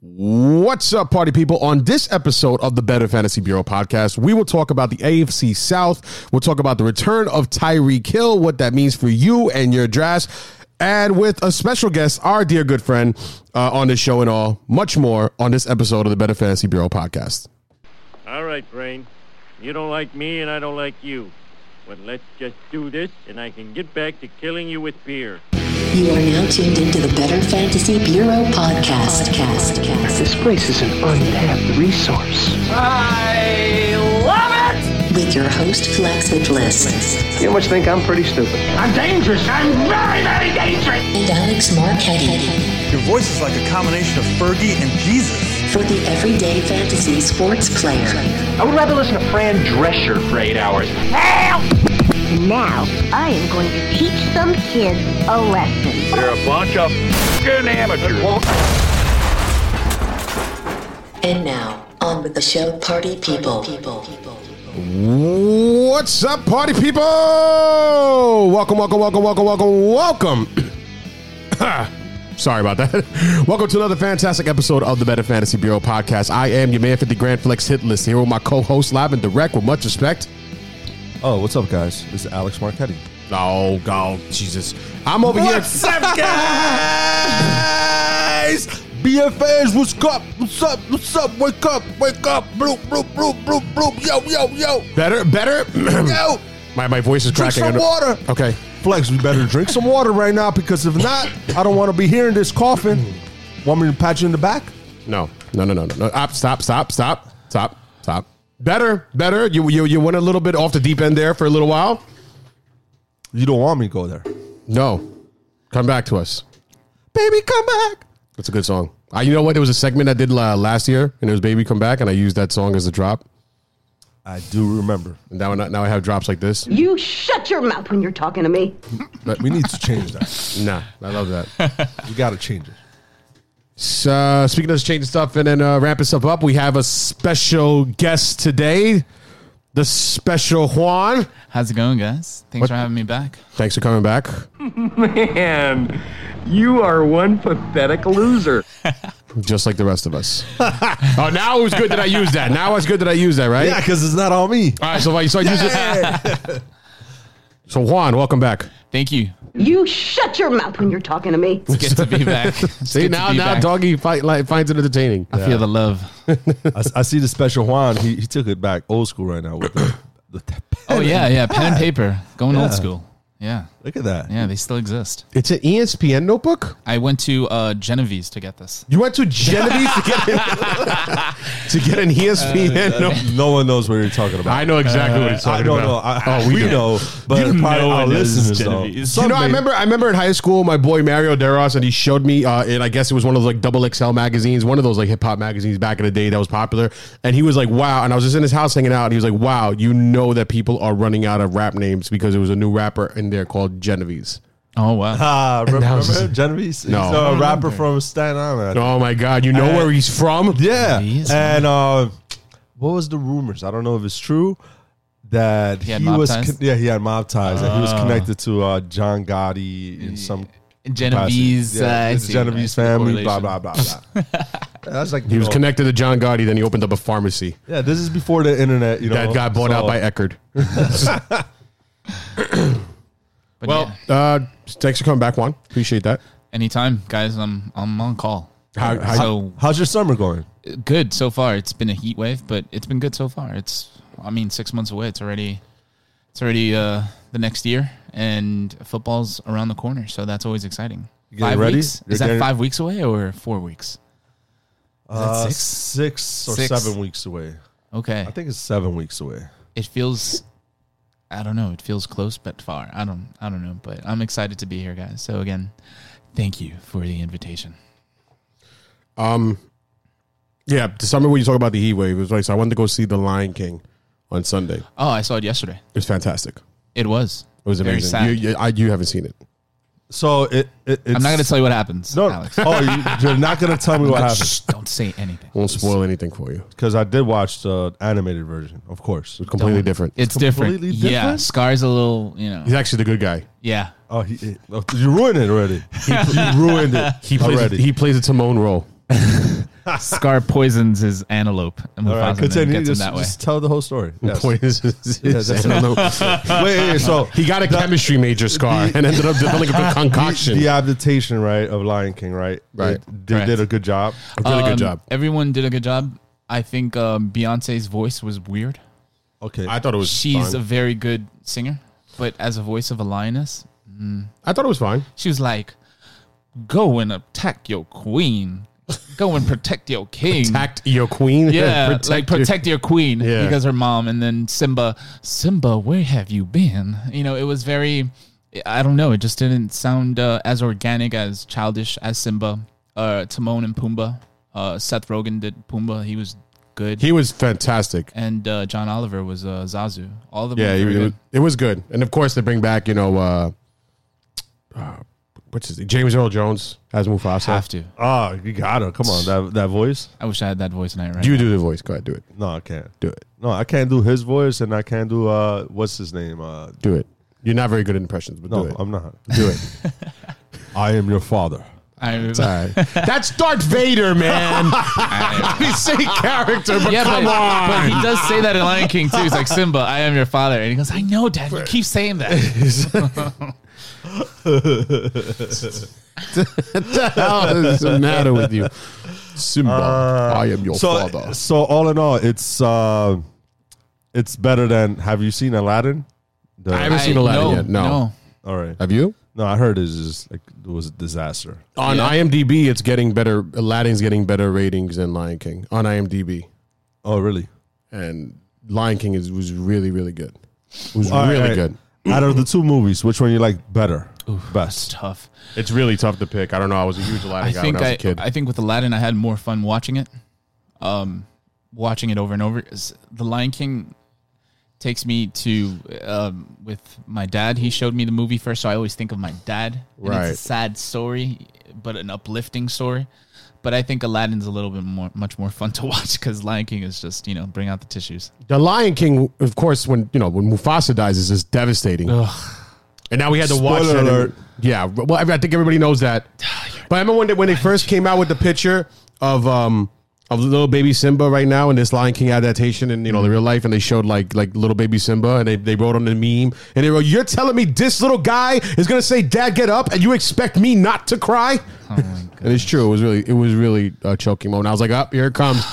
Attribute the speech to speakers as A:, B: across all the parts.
A: What's up, party people? On this episode of the Better Fantasy Bureau podcast, we will talk about the AFC South. We'll talk about the return of Tyreek Hill, what that means for you and your drafts, and with a special guest, our dear good friend uh, on this show and all, much more on this episode of the Better Fantasy Bureau podcast.
B: All right, Brain. You don't like me and I don't like you. But let's just do this and I can get back to killing you with beer.
C: You are now tuned into the Better Fantasy Bureau podcast. Cast, cast,
D: This place is an untapped resource. I love it!
C: With your host Flex Bliss
D: You must think I'm pretty stupid.
E: I'm dangerous. I'm very, very dangerous.
C: and Alex Marquetti
F: Your voice is like a combination of Fergie and Jesus.
C: for the everyday fantasy sports player.
D: I would rather listen to Fran Drescher for eight hours.
G: Now, I am going to teach some kids a lesson.
B: They're a bunch of f***ing amateurs.
C: And now on with the show, party people.
A: What's up, party people? Welcome, welcome, welcome, welcome, welcome, welcome. Sorry about that. welcome to another fantastic episode of the Better Fantasy Bureau podcast. I am your man 50 Grand Flex Hit List here with my co-host live and direct with much respect.
H: Oh, what's up, guys? This is Alex Marquetti.
A: Oh, God, Jesus. I'm over here.
H: What's up, guys? BFAs, what's up? What's up? What's up? Wake up! Wake up! Bloop, bloop, bloop, bloop, bloop. Yo, yo, yo,
A: Better, better.
H: yo.
A: my, my voice is
H: Drink
A: cracking.
H: some water.
A: Okay.
H: Flex, we better drink some water right now because if not, I don't want to be hearing this coughing. Want me to pat you in the back?
A: No, no, no, no, no. no. Stop, stop, stop, stop. Better, better. You, you, you went a little bit off the deep end there for a little while.
H: You don't want me to go there.
A: No, come back to us.
H: Baby, come back.
A: That's a good song. Uh, you know what? There was a segment I did uh, last year, and it was "Baby Come Back," and I used that song as a drop.
H: I do remember.
A: And now, now I have drops like this.
G: You shut your mouth when you're talking to me.
H: But we need to change that.
A: Nah, I love that.
H: We got to change it.
A: So, speaking of changing stuff and then uh, ramping stuff up, we have a special guest today. The special Juan.
I: How's it going, guys? Thanks
A: What-
I: for having me back.
A: Thanks for coming back.
D: Man, you are one pathetic loser.
A: Just like the rest of us. oh, now it was good that I used that. Now it's good that I used that, right?
H: Yeah, because it's not on me.
A: All right, so if I start using it. So Juan, welcome back.
I: Thank you.
G: You shut your mouth when you're talking to me.
I: It's good to be back. It's
A: See
I: good to
A: now,
I: be
A: now
I: back.
A: doggy fight, like, finds it entertaining.
I: I feel the love.
H: I, I see the special Juan. He, he took it back old school right now with the, the
I: Oh yeah, yeah. Pen and paper, going
H: Yeah.
I: old school. Yeah,
H: Look at that.
I: yeah. They still exist.
A: It's an ESPN notebook.
I: I went to uh, Genovese to get this.
A: You went to Genovese to get to get an ESPN. no,
H: No one knows what you're talking about.
A: I know exactly what he's
H: I
A: talking
H: don't
A: about.
H: know. I,
A: oh, we,
H: we know, but
I: You
H: probably
I: know
H: our
I: it is
H: listeners don't.
A: You know, I remember. I remember in high school, my boy Mario Deros, and he showed me, uh, and I guess it was one of those like double XL magazines, one of those like hip hop magazines back in the day that was popular. And he was like, "Wow!" And I was just in his house hanging out, and he was like, "Wow, you know that people are running out of rap names because there was a new rapper in there called Genovese."
I: Oh wow.
H: Ah, remember,
A: that was-
H: remember Genovese?
A: No.
H: He's a rapper from Staten Island.
A: Oh my God, you know where he's from?
H: Yeah,
I: Genovese.
H: and uh, what was the rumors? I don't know if it's true that
I: He
H: he,
I: had mob
H: was.
I: ties?
H: con- yeah, he had mob ties, and he was connected to uh, John Gotti in some.
I: Genovese.
H: capacity.
I: uh,
H: yeah,
I: I
H: it's
I: see,
H: Genovese
I: I see the
H: family. Blah
I: correlation.
H: blah blah blah. That's like
A: He was connected to John Gotti, then he opened up a pharmacy
H: Yeah, this is before the internet. You know,
A: that got bought out
H: so-
A: by Eckerd.
I: But
A: Well,
I: yeah,
A: uh, thanks for coming back, Juan. Appreciate that.
I: anytime, guys. I'm I'm on call.
A: How, how,
I: so
H: How's your summer going?
I: good so far. It's been a heat wave, but it's been good so far. It's I mean six months away. It's already it's already uh, the next year, and football's around the corner. So that's always exciting.
H: You getting
I: Five
H: ready?
I: weeks?
H: You're
I: Is that
H: getting-
I: five weeks away or four weeks?
H: Uh,
I: six?
H: six or
I: Six.
H: seven weeks away.
I: Okay,
H: I think it's seven weeks away.
I: it feels. I don't know. It feels close but far. I don't. I don't know. But I'm excited to be here, guys. So again, thank you for the invitation.
A: Um, yeah, to summer when you talk about the heat wave, it was like so I wanted to go see The Lion King on Sunday.
I: Oh, I saw it yesterday.
A: It was fantastic.
I: It was.
A: It was amazing. You, you, I, you haven't seen it.
H: So it, it it's,
I: I'm not going to tell you what happens,
H: No,
I: Alex.
H: oh, you, you're not gonna tell me what happened
I: Shh, don't say anything.
A: Won't spoil anything for you.
H: because I did watch the animated version, of course.
A: It's completely
I: Don't-
A: different.
I: It's different.
H: completely
I: Yeah,
H: different?
I: Scar's a little, you know.
A: He's actually the good guy.
I: Yeah.
H: Oh, he, he- oh, you ruined it already. you ruined it
A: He plays.
H: already.
A: He plays a Timon role.
I: Scar poisons his antelope, and
H: All
I: Mufasa
H: right,
I: then
H: continue.
I: gets him
H: Just,
I: that way.
H: just tell the whole story. Yes.
A: Poisons
H: Yeah,
A: his
H: that's-
A: antelope.
H: wait, wait, so
A: he got a chemistry major scar
H: the-
A: and ended up developing a concoction.
H: The, the adaptation, right, of Lion King, right?
A: Right.
H: They, they
I: Correct.
H: did a good job.
A: really good
I: Um,
A: job.
I: Everyone did a good job. I think um, Beyonce's voice was weird.
H: Okay.
A: I thought it was.
I: She's
A: fine.
I: a very good singer, but as a voice of a lioness,
A: I thought it was fine.
I: she was like, "Go and attack your queen. Go and protect your king."
A: Attacked your queen.
I: yeah,
A: Protect
I: like
A: your-
I: protect your queen
A: Yeah.
I: because her mom, and then Simba, Simba, where have you been? You know, it was very, I don't know, it just didn't sound uh, as organic as childish as Simba. Uh, Timon and Pumbaa, uh, Seth Rogen did Pumbaa, he was good,
A: He was fantastic.
I: and uh, John Oliver was uh, Zazu. All the
A: Yeah, it, was,
I: good.
A: it was good. And of course, they bring back, you know, uh, uh, what's his name? James Earl Jones as Mufasa.
I: I have to.
H: Oh, you gotta come on that that voice.
I: I wish I had that voice tonight, right?
A: You
I: now.
A: do the voice. Go ahead, do it.
H: No, I can't.
A: Do it.
H: No, I can't do his voice, and I can't do uh, what's his name? Uh,
A: Do it. You're not very good at impressions, but
H: no,
A: do it.
H: I'm not.
A: do it.
H: I am your father.
I: I,
A: It's all right. That's Darth Vader, man. He's same character, but
I: yeah,
A: come
I: but,
A: on.
I: but he does say that in Lion King too. He's like Simba, I am your father, and he goes, "I know, Dad. You keep saying that."
A: What the hell is the matter with you? Simba, I am your
H: Uh, so,
A: father.
H: so all in all, it's uh, it's better than. Have you seen Aladdin? The-
A: I haven't
I: I-
A: seen Aladdin
I: no,
A: yet. No.
H: all right.
A: Have you?
H: No, I heard it's just like it was a disaster.
A: On
I: Yeah.
A: IMDb, it's getting better. Aladdin's getting better ratings than Lion King on IMDb,
H: Oh, really?
A: and Lion King is was really really good. It was
H: All right,
A: really
H: all right.
A: good.
H: Out of the two movies, which one you like better? Best.
I: Tough.
A: It's really tough to pick. I don't know. I was a huge Aladdin
I: I
A: guy
I: think
A: when I was
I: I,
A: a kid.
I: I think with Aladdin, I had more fun watching it. Um, watching it over and over. Is- The Lion King takes me to um, with my dad. He showed me the movie first, so I always think of my dad. And
A: Right.
I: It's a sad story, but an uplifting story. But I think Aladdin's a little bit more, much more fun to watch because Lion King is just you know bring out the tissues.
A: the Lion King, of course, when you know when Mufasa dies, is just devastating. And now we had to watch
H: Spoiler
A: that.
H: alert.
A: Yeah, well, I I think everybody knows that. But I remember when they, when they first came out with the picture of um of little baby Simba right now in this Lion King adaptation and you know the mm-hmm. real life, and they showed like like little baby Simba, and they, they wrote on the meme, and they wrote, "You're telling me this little guy is gonna say, Dad, get up,' and you expect me not to cry?" Oh, and it's true. It was really it was really a choking moment. I was like, "Up, here it comes."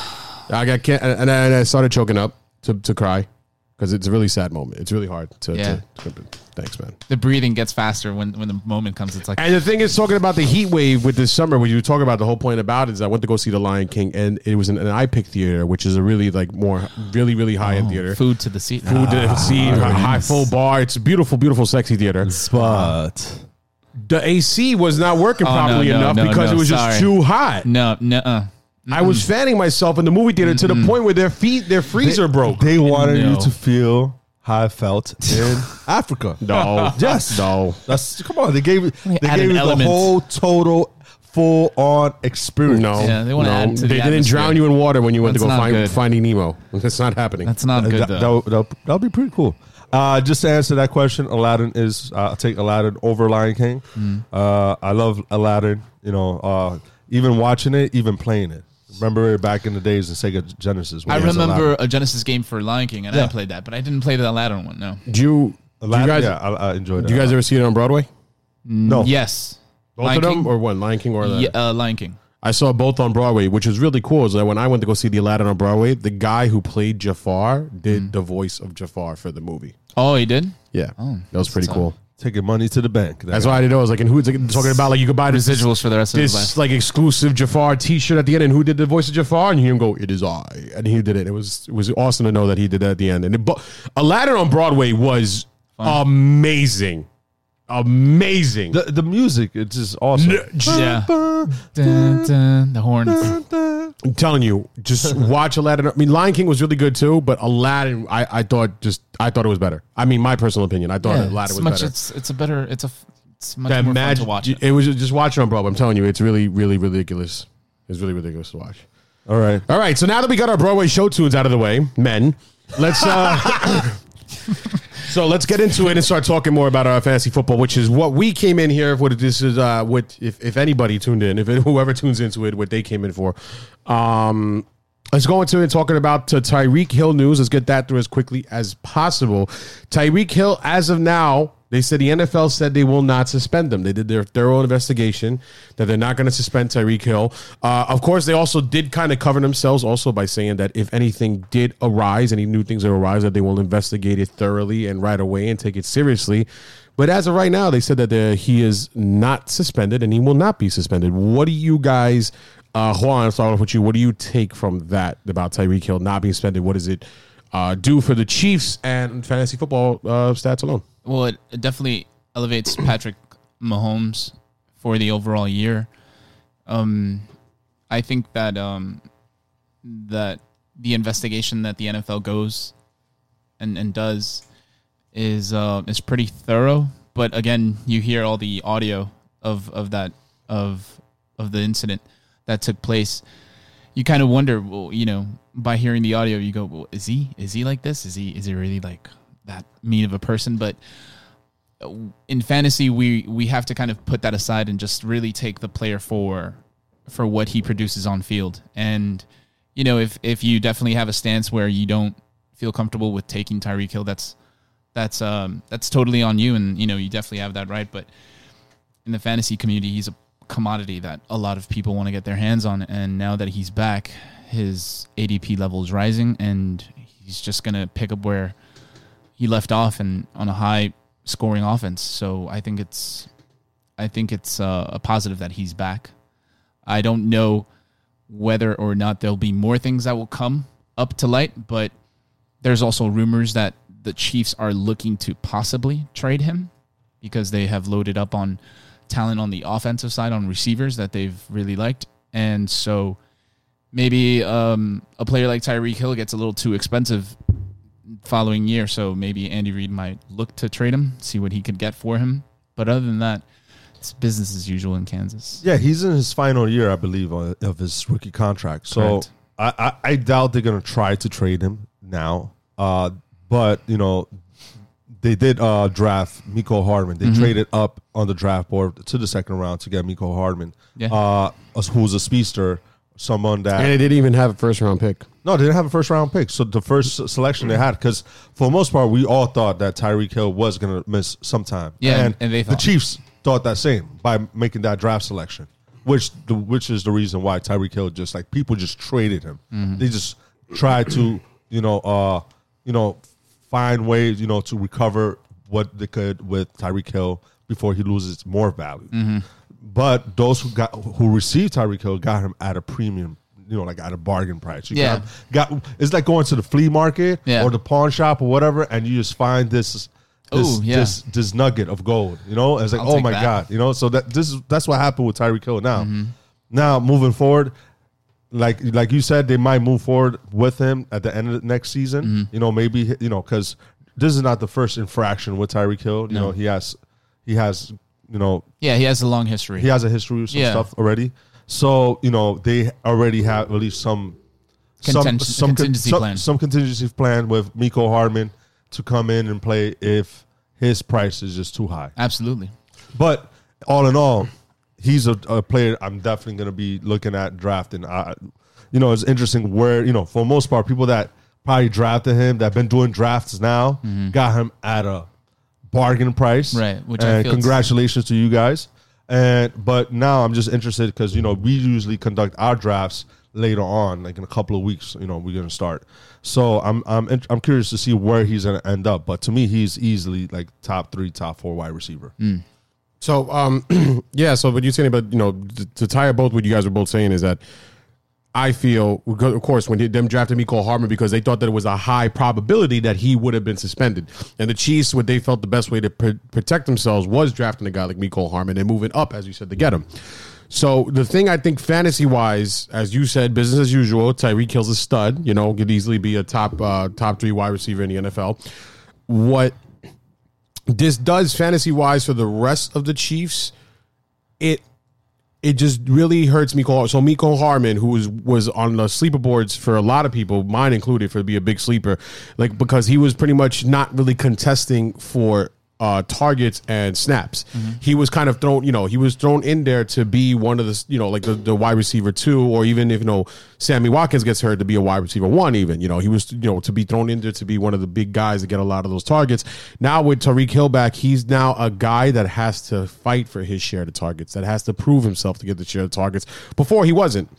A: I got can't, and I, and I started choking up to to cry because it's a really sad moment. It's really hard to.
I: Yeah.
A: to, to thanks, man.
I: The breathing gets faster when when the moment comes. It's like
A: And the thing is, talking about the heat wave with this summer, when you were talking about the whole point about it is I went to go see The Lion King, and it was in an iPic theater, which is a really like more, really, really high end oh, theater.
I: food to the seat.
A: Food to the ah, seat, high full bar. It's a beautiful, beautiful, sexy theater.
H: But
A: The AC was not working
I: Oh,
A: properly
I: no,
A: enough
I: no,
A: because
I: no,
A: it was
I: sorry.
A: just too hot.
I: No, no. Uh.
A: I was fanning myself in the movie theater to the point where their feet, their freezer broke.
H: they wanted
I: No.
H: you to feel how I felt in Africa.
A: no,
H: Yes.
A: no.
H: That's come on. They gave they
I: add
H: gave
I: an
H: you
I: element.
H: the whole total full on experience.
A: No,
I: Yeah, they wanna
A: no.
I: add to the
A: they didn't
I: atmosphere.
A: drown you in water when you went to go
I: not
A: find
I: good.
A: Finding Nemo. That's not happening.
I: That's not good
H: that,
I: though.
H: that, that, that'll be pretty cool. Uh, just to answer that question, Aladdin is uh, I'll take Aladdin over Lion King.
I: Hmm.
H: Uh, I love Aladdin. You know, uh, even watching it, even playing it. Remember back in the days in Sega Genesis.
I: I remember a Genesis game for Lion King, and
H: Yeah.
I: I played that, but I didn't play the Aladdin one. No.
A: Do you, do you guys,
H: yeah, I, I enjoyed it.
A: do you guys ever see it on Broadway?
H: No.
I: Yes.
A: Both
I: Lion
A: of them,
I: King?
A: or one? Lion King or Aladdin?
I: Yeah, uh, Lion King.
A: I saw both on Broadway, which is really cool. Is that when I went to go see the Aladdin on Broadway, the guy who played Jafar did the voice of Jafar for the movie.
I: Oh, he did.
A: Yeah,
I: Oh,
A: that was pretty
I: that's
A: cool.
H: Taking money to the bank?
A: That's why I didn't know. I was like, and who's like, talking about like you could buy this
I: Residuals for the rest of his
A: this
I: life.
A: like exclusive Jafar T-shirt at the end, and who did the voice of Jafar? And you hear him go, "It is I," and he did it. It was it was awesome to know that he did that at the end. And it, but Aladdin on Broadway was amazing, amazing.
H: the the music. It's just awesome.
I: Yeah. Dun, dun, the horns.
A: I'm telling you, just watch Aladdin. I mean, Lion King was really good too, but Aladdin, I, I thought just I thought it was better. I mean, my personal opinion, I thought
I: Yeah,
A: Aladdin
I: it's
A: was
I: much.
A: better.
I: It's it's a better. It's a. f- It's much
A: That
I: more fun to watch. It.
A: it was just watch it on Broadway. I'm telling you, it's really, really ridiculous. It's really ridiculous to watch.
H: All right.
A: All right, so now that we got our Broadway show tunes out of the way, men, let's uh So let's get into it and start talking more about our fantasy football, which is what we came in here. What this is, uh, what if, if anybody tuned in, if it, whoever tunes into it, what they came in for. Um, let's go into it and talking about uh, Tyreek Hill news. Let's get that through as quickly as possible. Tyreek Hill, as of now, they said the NFL said they will not suspend them. They did their thorough investigation that they're not going to suspend Tyreek Hill. Uh, of course, they also did kind of cover themselves also by saying that if anything did arise, any new things that arise, that they will investigate it thoroughly and right away and take it seriously. But as of right now, they said that uh, he is not suspended and he will not be suspended. What do you guys, uh, Juan, start off with you. What do you take from that about Tyreek Hill not being suspended? What does it uh, do for the Chiefs and fantasy football uh, stats alone?
I: Well, it, it definitely elevates Patrick Mahomes for the overall year. Um, I think that um, that the investigation that the NFL goes and, and does is uh, is pretty thorough. But again, you hear all the audio of, of that of of the incident that took place. You kind of wonder, well, you know, by hearing the audio, you go, well, is he is he like this? Is he is he really like that mean of a person? But in fantasy, we we have to kind of put that aside and just really take the player for for what he produces on field. And you know, if if you definitely have a stance where you don't feel comfortable with taking Tyreek Hill, that's that's um that's totally on you, and you know you definitely have that right. But in the fantasy community, he's a commodity that a lot of people want to get their hands on, and now that he's back, his ADP level is rising, and he's just gonna pick up where he left off and on a high scoring offense. So I think it's I think it's uh, a positive that he's back. I don't know whether or not there'll be more things that will come up to light, but there's also rumors that the Chiefs are looking to possibly trade him because they have loaded up on talent on the offensive side on receivers that they've really liked. And so maybe um, a player like Tyreek Hill gets a little too expensive following year. So maybe Andy Reid might look to trade him, see what he could get for him. But other than that, it's business as usual in Kansas.
H: Yeah, he's in his final year, I believe, of his rookie contract. So I, I, I, doubt they're going to try to trade him now. Uh, but, you know, they did uh, draft Mecole Hardman. They mm-hmm. traded up on the draft board to the second round to get Mecole Hardman, yeah. uh, who's a speedster, someone that.
A: And they didn't even have a first round pick.
H: No, they didn't have a first round pick. So the first selection they had, because for the most part, we all thought that Tyreek Hill was going to miss some time.
I: Yeah,
H: and,
I: and they
H: the Chiefs thought that same by making that draft selection, which the, which is the reason why Tyreek Hill just like people just traded him.
I: Mm-hmm.
H: They just tried to you know uh you know find ways you know to recover what they could with Tyreek Hill before he loses more value.
I: Mm-hmm.
H: But those who got who received Tyreek Hill got him at a premium you know, like at a bargain price. You
I: yeah.
H: got, got it's like going to the flea market
I: yeah.
H: or the pawn shop or whatever, and you just find this this,
I: Ooh, yeah.
H: this this nugget of gold. You know, it's like
I: I'll
H: oh my
I: that.
H: god, you know. So that this is that's what happened with Tyreek Hill. Now,
I: Mhm.
H: now moving forward, like like you said, they might move forward with him at the end of the next season.
I: Mm-hmm.
H: You know, maybe you know because this is not the first infraction with Tyreek Hill. You
I: No.
H: know, he has he has you know
I: Yeah, he has a long history.
H: he has a history with some
I: Yeah.
H: stuff already. So you know they already have at least some
I: Conten-
H: some, some
I: contingency
H: some,
I: plan.
H: some contingency plan with Mecole Hardman to come in and play if his price is just too high.
I: Absolutely.
H: But all in all, he's a, a player I'm definitely going to be looking at drafting. I, you know, it's interesting where you know for most part, people that probably drafted him that have been doing drafts now mm-hmm. got him at a bargain price.
I: Right, which I
H: and
I: feel-
H: congratulations to you guys. And but now I'm just interested because you know we usually conduct our drafts later on, like in a couple of weeks. You know we're gonna start. So I'm I'm int- I'm curious to see where he's gonna end up. But to me, he's easily like top three, top four wide receiver.
A: So, um, yeah. So, what you're saying about you know to, to tie up both what you guys are both saying is that I feel, of course, when them drafted Mecole Hardman because they thought that it was a high probability that he would have been suspended, and the Chiefs, what they felt the best way to pr- protect themselves was drafting a guy like Mecole Hardman and moving up, as you said, to get him. So the thing I think fantasy wise, as you said, business as usual. Tyreek Hill's a stud. You know, could easily be a top uh, top three wide receiver in the NFL. What this does fantasy wise for the rest of the Chiefs, it it just really hurts Mecole. So Mecole Hardman, who was was on the sleeper boards for a lot of people, mine included, for to be a big sleeper, like because he was pretty much not really contesting for uh, targets and snaps. He was kind of thrown, you know, he was thrown in there to be one of the, you know, like the, the wide receiver two, or even if you know Sammy Watkins gets hurt to be a wide receiver one, even you know he was, you know, to be thrown in there to be one of the big guys to get a lot of those targets. Now with Tyreek Hill back, he's now a guy that has to fight for his share of targets, that has to prove himself to get the share of targets. Before he wasn't.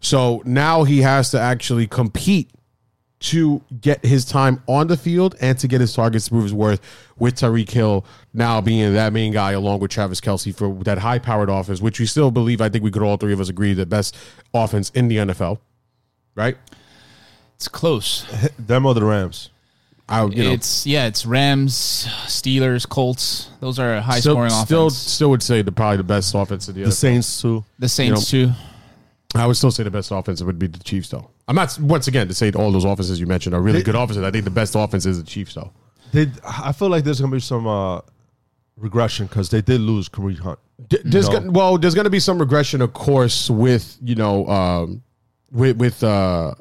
A: So now he has to actually compete to get his time on the field and to get his targets to prove his worth with Tyreek Hill now being that main guy along with Travis Kelce for that high powered offense, which we still believe, I think we could all three of us agree, the best offense in the NFL. Right?
I: It's close.
H: Them or the Rams?
A: I, you know,
I: it's yeah, it's Rams, Steelers, Colts. Those are high
A: still,
I: scoring
A: still,
I: offense.
A: still would say the probably the best offense in the,
H: The
A: NFL.
H: Saints too.
I: The Saints too.
A: I would still say the best offense would be the Chiefs, though. I'm not once again to say all those offenses you mentioned are really
H: They-
A: good offenses. I think the best offense is the Chiefs, though.
H: They, I feel like there's gonna be some uh, regression because they did lose Kareem Hunt.
A: D- There's gonna, well, there's going to be some regression, of course, with you know, um, with with uh,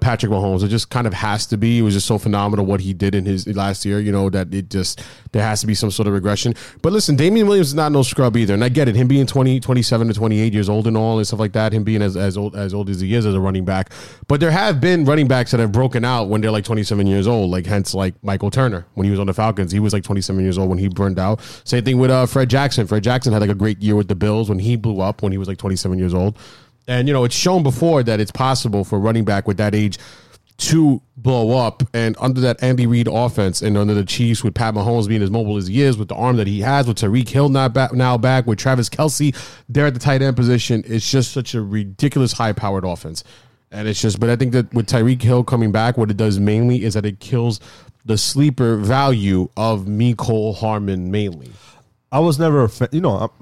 A: Patrick Mahomes. It just kind of has to be. It was just so phenomenal what he did in his last year. You know that it just there has to be some sort of regression. But listen, Damien Williams is not no scrub either, and I get it. Him being 20, 27 to 28 years old and all and stuff like that. Him being as, as old as old as he is as a running back. But there have been running backs that have broken out when they're like 27 years old. Like hence like Michael Turner when he was on the Falcons, he was like 27 years old when he burned out. Same thing with uh, Fred Jackson. Fred Jackson had like a great year with the Bills when he blew up when he was like 27 years old. And you know, it's shown before that it's possible for running back with that age to blow up. And under that Andy Reid offense and under the Chiefs with Pat Mahomes being as mobile as he is, with the arm that he has, with Tyreek Hill not back, now back, with Travis Kelce there at the tight end position, it's just such a ridiculous high powered offense. And it's just, but I think that with Tyreek Hill coming back, what it does mainly is that it kills the sleeper value of Cole Harmon mainly.
H: I was never a fan. You know,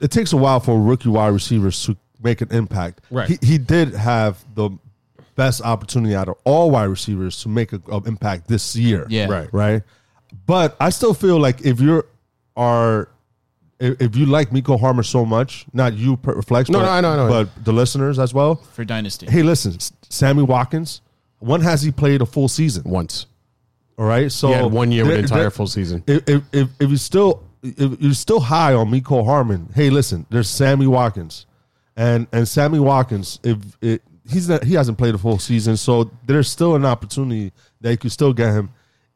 H: it takes a while for rookie wide receivers to make an impact.
A: Right.
H: He, he did have the best opportunity out of all wide receivers to make an impact this year.
I: Yeah.
A: Right.
H: Right. But I still feel like if you're are if, if you like Mecole Hardman so much, not you per flex,
A: No,
H: but,
A: no, I know, I know.
H: but the listeners as well.
I: for Dynasty.
H: Hey, listen, Sammy Watkins. When has he played a full season?
A: Once.
H: All right, so
A: He had one year with an entire full season.
H: If if if, if you still if you're still high on Mecole Hardman, hey, listen, there's Sammy Watkins, and and Sammy Watkins, if it, he's not, he hasn't played a full season, so there's still an opportunity that you could still get him.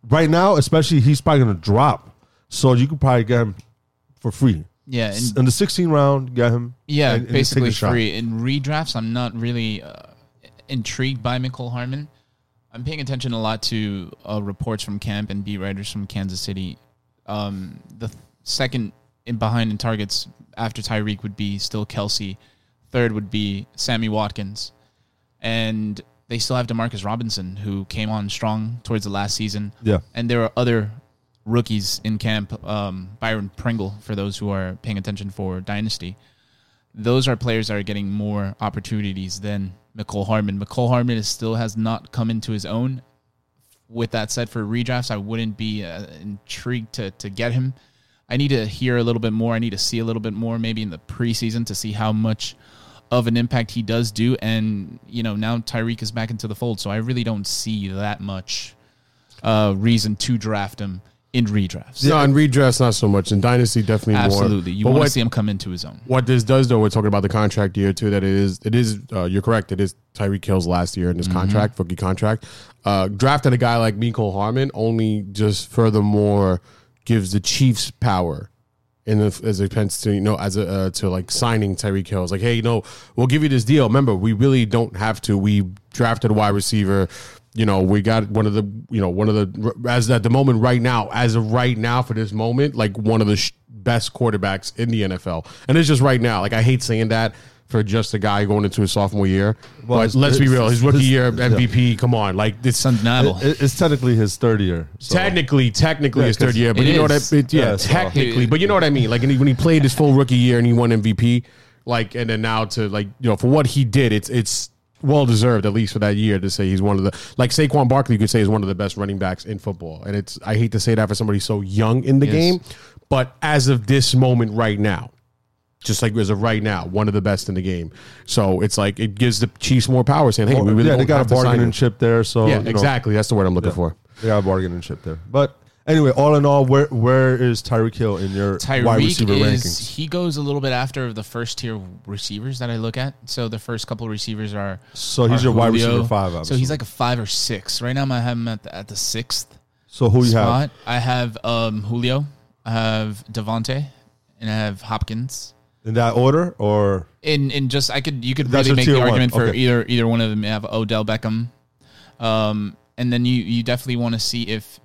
H: Right now, especially, he's probably going to drop, so you could probably get him for free.
I: Yeah, and-
H: in the 16 round, get him.
I: Yeah,
H: and- and
I: basically free. In redrafts, I'm not really uh, intrigued by Mecole Hardman. I'm paying attention a lot to uh, reports from camp and beat writers from Kansas City. Um, the th- second in behind in targets after Tyreek would be still Kelce. Third would be Sammy Watkins, and they still have Demarcus Robinson, who came on strong towards the last season.
H: Yeah.
I: and there are other rookies in camp. Um, Byron Pringle, for those who are paying attention for Dynasty those are players that are getting more opportunities than Mecole Hardman. Mecole Hardman is still has not come into his own. With that said, for redrafts, I wouldn't be uh, intrigued to to get him. I need to hear a little bit more. I need to see a little bit more, maybe in the preseason, to see how much of an impact he does do. And you know, now Tyreek is back into the fold, so I really don't see that much uh, reason to draft him in redrafts.
A: No, in redrafts, not so much. In Dynasty, definitely more.
I: Absolutely, you
A: But
I: want to see him come into his own.
A: What this does, though, we're talking about the contract year too. That it is, it is. Uh, you're correct. It is Tyreek Hill's last year in his contract, rookie contract. Uh, drafting a guy like Mecole Hardman only just furthermore gives the Chiefs power in the as it depends to you know as a uh, to like signing Tyreek Hill. It's like, hey, you know, we'll give you this deal. Remember, we really don't have to. We drafted a wide receiver. You know, we got one of the you know one of the as at the moment right now, as of right now for this moment, like one of the sh- best quarterbacks in the NFL, and it's just right now. Like I hate saying that for just a guy going into his sophomore year.
H: Well,
A: but let's be real, his rookie
H: it's-
A: year
H: yeah.
A: MVP. Come on, like it's
I: undeniable.
H: It- it's technically his third year. so-
A: Technically, technically
H: Yeah,
A: his third
H: 'cause
A: year, but
I: it
A: you know what?
I: is.
A: I, it, yeah,
H: Yeah, so-
A: technically, but you know what I mean. Like when he, when he played his full rookie year and he won MVP, like, and then now to like you know for what he did, it's it's well deserved at least for that year to say he's one of the like Saquon Barkley you could say is one of the best running backs in football, and it's I hate to say that for somebody so young in the
I: Yes.
A: game, but as of this moment right now, Just like as of right now, one of the best in the game. So it's like it gives the Chiefs more power, saying, "Hey, we really
H: yeah, they got a
A: have to
H: bargaining chip there. So
A: Yeah,
H: you know,
A: exactly. That's the word I'm looking
H: Yeah.
A: for.
H: They got a bargaining chip there. But anyway, all in all, where where is Tyreek Hill in your wide receiver
I: is
H: rankings?
I: he goes a little bit after the first tier receivers that I look at. So the first couple of receivers are
H: So he's
I: are
H: your wide receiver five,
I: So he's like a five or six right now. I have him at the, at the sixth.
H: So who you have?
I: I have um, Julio, I have Davante, and I have Hopkins.
H: In that order, or
I: In in just I could you could
H: That's
I: really
H: your
I: make
H: tier
I: the
H: one.
I: argument for
H: Okay.
I: either either one of them. You have Odell Beckham, um, and then you you definitely want to see if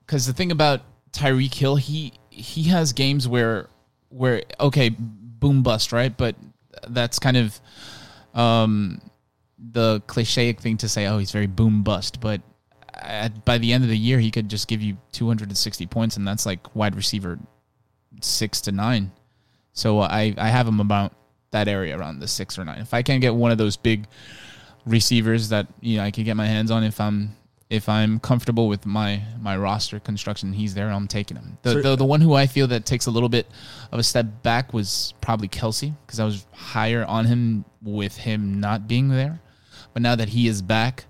I: because the thing about Tyreek Hill he he has games where where okay boom bust right, but that's kind of um the cliche thing to say. Oh, he's very boom bust, but at, by the end of the year he could just give you 260 points, and that's like wide receiver six to nine. So I I have him about that area around the six or nine. If I can get one of those big receivers that you know I could get my hands on, if I'm if I'm comfortable with my my roster construction, he's there. I'm taking him. The
H: So-
I: the, the one who I feel that takes a little bit of a step back was probably Kelce because I was higher on him with him not being there, but now that he is back,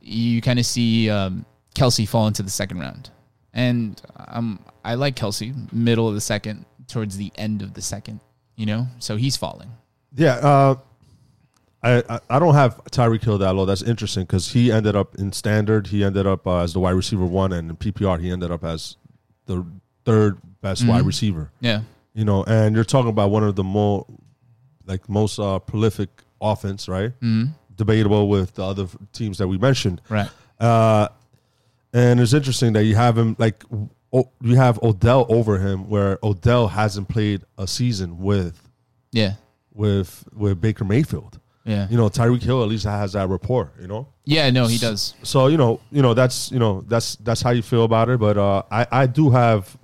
I: you kind of see um, Kelce fall into the second round, and um, I like Kelce middle of the second towards the end of the second. You know, so he's falling.
H: yeah, uh, I, I don't have Tyreek Hill that low. That's interesting because he ended up in standard. He ended up uh, as the wide receiver one, and in PPR he ended up as the third best wide
I: Mhm.
H: receiver.
I: Yeah.
H: you know, and you're talking about one of the more like most uh, prolific offense, right?
I: Mhm.
H: Debatable with the other teams that we mentioned,
I: Right.
H: Uh, and it's interesting that you have him like you have Odell over him, where Odell hasn't played a season with
I: Yeah.
H: with with Baker Mayfield.
I: Yeah.
H: you know Tyreek Hill at least has that rapport. You know.
I: Yeah, no, he does.
H: So you know, you know that's you know that's that's how you feel about it. But uh, I I do have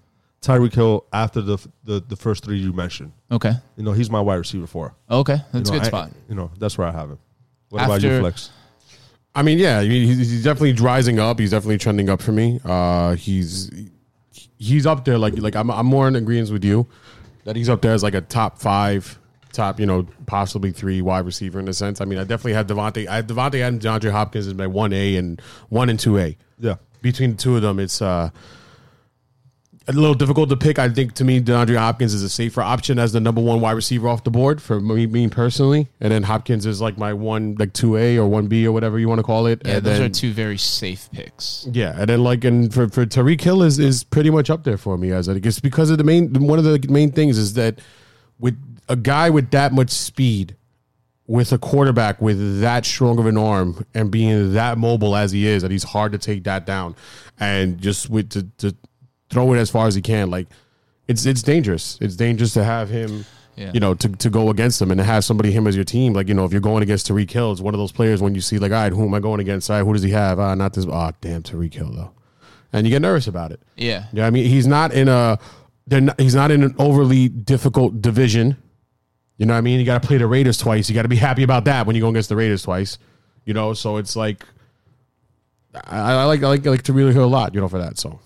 H: Tyreek Hill after the, the the first three you mentioned.
I: Okay.
H: You know he's my wide receiver four.
I: Okay, that's
H: You
I: a
H: know,
I: good
H: I-
I: spot.
H: You know that's where I have him. What about you, Flex?
A: I mean, yeah, I mean, he's, he's definitely rising up. He's definitely trending up for me. Uh, he's he's up there. Like like I'm I'm more in agreement with you that he's up there as like a top five, top you know possibly three wide receiver in a sense. I mean, I definitely have Davante. I have Davante and DeAndre Hopkins as my one A and one and two A.
H: Yeah.
A: between the two of them, it's uh. A little difficult to pick. I think to me, DeAndre Hopkins is a safer option as the number one wide receiver off the board for me, me personally. And then Hopkins is like my one, like two A or one B or whatever you want to call it.
I: Yeah,
A: and
I: those
A: then,
I: are two very safe picks.
A: yeah, and then like and for for Tyreek Hill is is pretty much up there for me as I guess because of the main one of the main things is that with a guy with that much speed, with a quarterback with that strong of an arm and being that mobile as he is, that he's hard to take that down, and just with to, to throw it as far as he can, like it's it's dangerous. It's dangerous to have him.
I: Yeah.
A: You know, to, to go against him and to have somebody him as your team, like you know, if you're going against Tyreek Hill, it's one of those players when you see like, all right, who am I going against? All right, who does he have? Ah, not this. Ah, damn, Tyreek Hill though, and you get nervous about it.
I: Yeah.
A: Yeah, I mean, he's not in a they're not, he's not in an overly difficult division. You know what I mean? You got to play the Raiders twice. You got to be happy about that when you go against the Raiders twice. You know, so it's like I, I like I like I like really hear a lot. You know, for that. So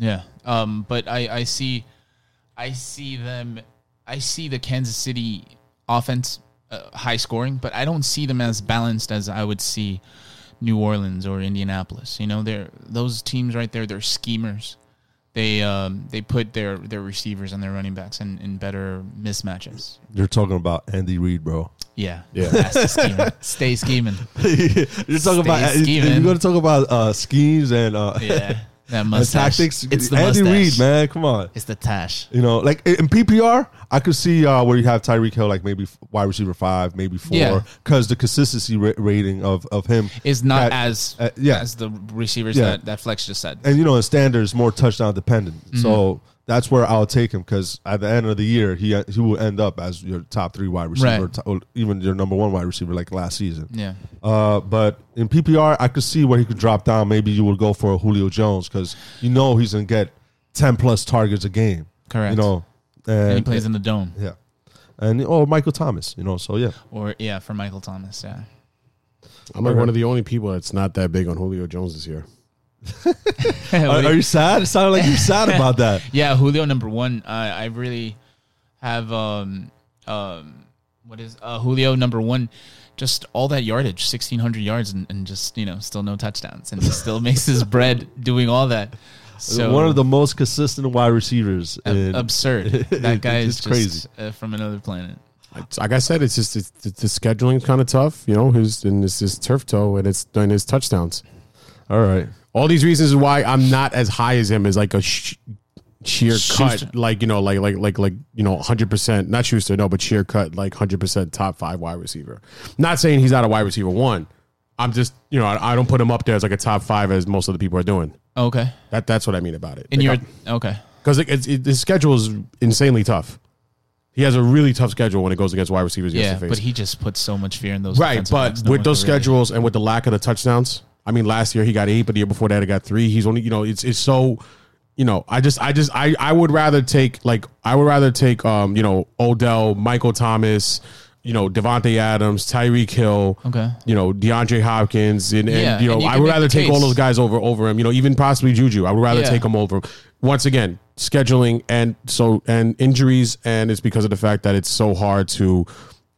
I: Yeah. Um, but I, I see, I see them. I see the Kansas City offense uh, high scoring, but I don't see them as balanced as I would see New Orleans or Indianapolis. You know, they're those teams right there. They're schemers. They um, they put their their receivers and their running backs in, in better mismatches.
H: You're talking about Andy Reid, bro.
I: Yeah,
A: Yeah.
I: Scheming. Stay scheming.
H: You're talking about
I: scheming.
H: you're going to talk about uh, schemes and uh,
I: Yeah, that mustache.
H: tactics.
I: It's the
H: Andy
I: mustache.
H: Reid, man, come on.
I: It's the tash.
H: You know, like in PPR, I could see uh, where you have Tyreek Hill, like maybe wide receiver five, maybe
I: Yeah.
H: four, because the consistency ra- rating of of him
I: Is not
H: that-
I: as
H: uh, yeah.
I: as the receivers
H: Yeah.
I: that, that Flex just said.
H: and you know, in standards, more touchdown dependent.
I: Mm-hmm.
H: So that's where I'll take him because at the end of the year, he he will end up as your top three wide receiver,
I: Right.
H: to- or even your number one wide receiver, like last season.
I: Yeah.
H: Uh, but in PPR, I could see where he could drop down. Maybe you would go for a Julio Jones because you know he's gonna get ten plus targets a game.
I: Correct.
H: You know,
I: And he plays in the dome.
H: yeah, and or Michael Thomas. You know, so yeah.
I: Or yeah, for Michael Thomas, yeah.
A: I'm like one of the only people that's not that big on Julio Jones this year.
H: Are, are you sad? It sounded like you're sad about that.
I: Yeah, Julio number one. I I really have um um, what is uh, Julio number one? Just all that yardage, sixteen hundred yards, and, and just you know still no touchdowns, and he still makes his bread doing all that. So
H: one of the most consistent wide receivers.
I: ab-
H: in-
I: absurd. That guy
H: it's
I: is
H: crazy.
I: uh, from another planet.
A: It's- like I said, it's just it's, the, the scheduling kind of tough, you know. His and it's his turf toe and it's and his touchdowns.
H: All right.
A: All these reasons why I'm not as high as him is like a sh- sheer
I: Schuster.
A: cut, like you know, like like like like you know, hundred percent. Not Schuster, no, but sheer cut, like hundred percent top five wide receiver. Not saying he's not a wide receiver one. I'm just you know I, I don't put him up there as like a top five as most of the people are doing.
I: Okay,
A: That that's what I mean about it.
I: and you're okay.
A: because it, it's it, his schedule is insanely tough. He has a really tough schedule when it goes against wide receivers.
I: Yeah,
A: face.
I: but he just puts so much fear in those.
A: Right, but.
I: No
A: with those
I: can really-
A: schedules and with the lack of the touchdowns, I mean, last year he got eight, but the year before that he got three. He's only, you know, it's it's so, you know, I just, I just, I, I would rather take like, I would rather take, um, you know, Odell, Michael Thomas, you know, Davante Adams, Tyreek Hill,
I: Okay.
A: you know, DeAndre Hopkins, and, and
I: Yeah,
A: you know,
I: and you
A: I would rather take all those guys over over him. You know, even possibly Juju. I would rather
I: Yeah.
A: take him over. Once again, scheduling and so and injuries, and it's because of the fact that it's so hard to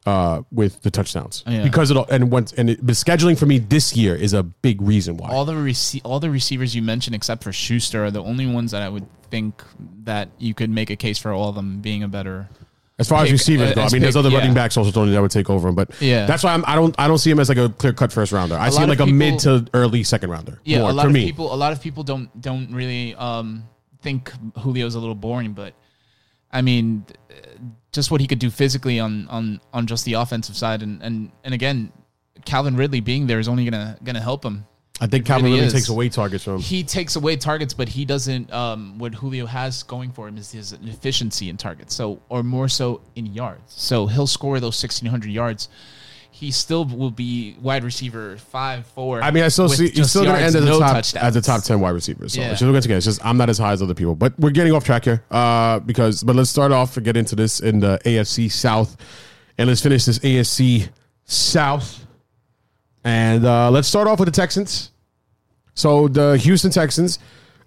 A: uh with the touchdowns
I: Yeah.
A: because it all, and once and it, but scheduling for me this year is a big reason why.
I: all the rece- all the receivers you mentioned except for Schuster are the only ones that I would think that you could make a case for all of them being a better.
A: As far as
I: pick,
A: receivers
I: uh,
A: go, I
I: as
A: mean, there's other
I: yeah.
A: running backs also Tony that would take over him, but
I: Yeah.
A: that's why I'm, I don't I don't see him as like a clear cut first rounder. I
I: A
A: see him like
I: of
A: a mid to early second rounder.
I: Yeah,
A: more,
I: a lot of
A: me.
I: people a lot of people don't don't really um think Julio's a little boring, but I mean just what he could do physically on on on just the offensive side and and and again Calvin Ridley being there is only gonna gonna help him.
A: I think
I: It
A: Calvin
I: really
A: really takes away targets from him.
I: He takes away targets, but he doesn't. Um, what Julio has going for him is his efficiency in targets, so or more so in yards. So he'll score those sixteen hundred yards. He still will be wide receiver five, four.
A: I mean, I still see he's still going to end as a top
I: touchdowns.
A: as a top ten wide receiver. So
I: Yeah.
A: it's just, again, it's just I'm not as high as other people. But we're getting off track here uh, because. But let's start off and get into this in the AFC South, and let's finish this AFC South. And uh, let's start off with the Texans. So the Houston Texans,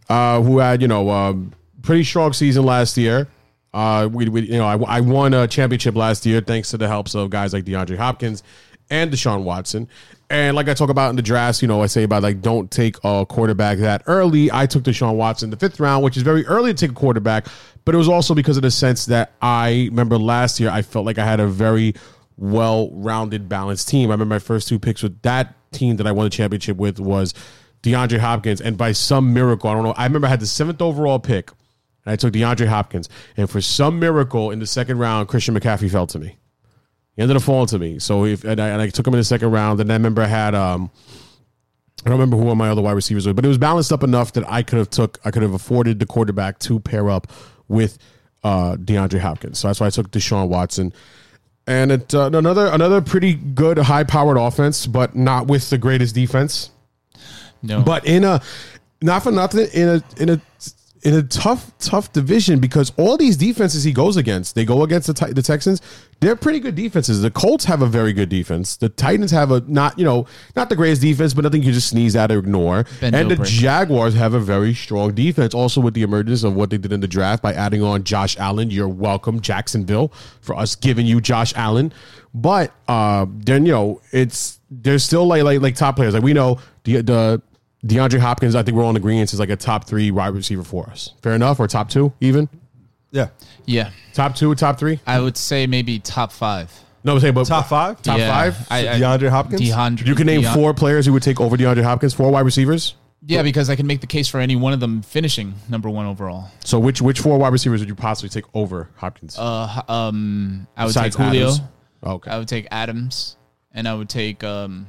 A: uh, who had you know um, pretty strong season last year. Uh, we, we you know I, I won a championship last year thanks to the helps of guys like DeAndre Hopkins and Deshaun Watson. And like I talk about in the drafts, you know, I say about like don't take a quarterback that early. I took Deshaun Watson the fifth round, which is very early to take a quarterback, but it was also because of the sense that I remember last year I felt like I had a very well-rounded, balanced team. I remember my first two picks with that team that I won the championship with was DeAndre Hopkins, and by some miracle, I don't know. I remember I had the seventh overall pick, and I took DeAndre Hopkins, and for some miracle in the second round, Christian McCaffrey fell to me. He ended up falling to me. So if and I, and I took him in the second round, and I remember I had um. I don't remember who my other wide receivers were, but it was balanced up enough that I could have took I could have afforded the quarterback to pair up with uh, DeAndre Hopkins. So that's why I took Deshaun Watson. And it uh, another another pretty good high powered offense, but not with the greatest defense.
I: No,
A: But in a not for nothing in a in a in a tough tough division because all these defenses he goes against, they go against the the Texans. They're pretty good defenses. The Colts have a very good defense. The Titans have a not you know not the greatest defense, but nothing you just sneeze at or ignore. And the. Jaguars have a very strong defense. Also with the emergence of what they did in the draft by adding on Josh Allen. You're welcome, Jacksonville, for us giving you Josh Allen. But uh, then you know it's there's still like like like top players. Like we know the the DeAndre Hopkins. I think we're all in agreement is like a top three wide receiver for us. Fair enough, or top two even.
H: Yeah.
I: yeah,
A: Top two, top three.
I: I would say maybe top five.
A: No, I'm saying but
H: Top five?
A: Top
I: Yeah,
A: five.
I: I, I,
H: DeAndre Hopkins?
I: DeAndre,
A: you can name
I: Deon-
A: four players who would take over DeAndre Hopkins. Four wide receivers.
I: Yeah, because I can make the case for any one of them finishing number one overall.
A: So which which four wide receivers would you possibly take over Hopkins?
I: Uh, um, I would
A: Besides
I: take Julio.
A: Adams? okay.
I: I would take Adams, and I would take um,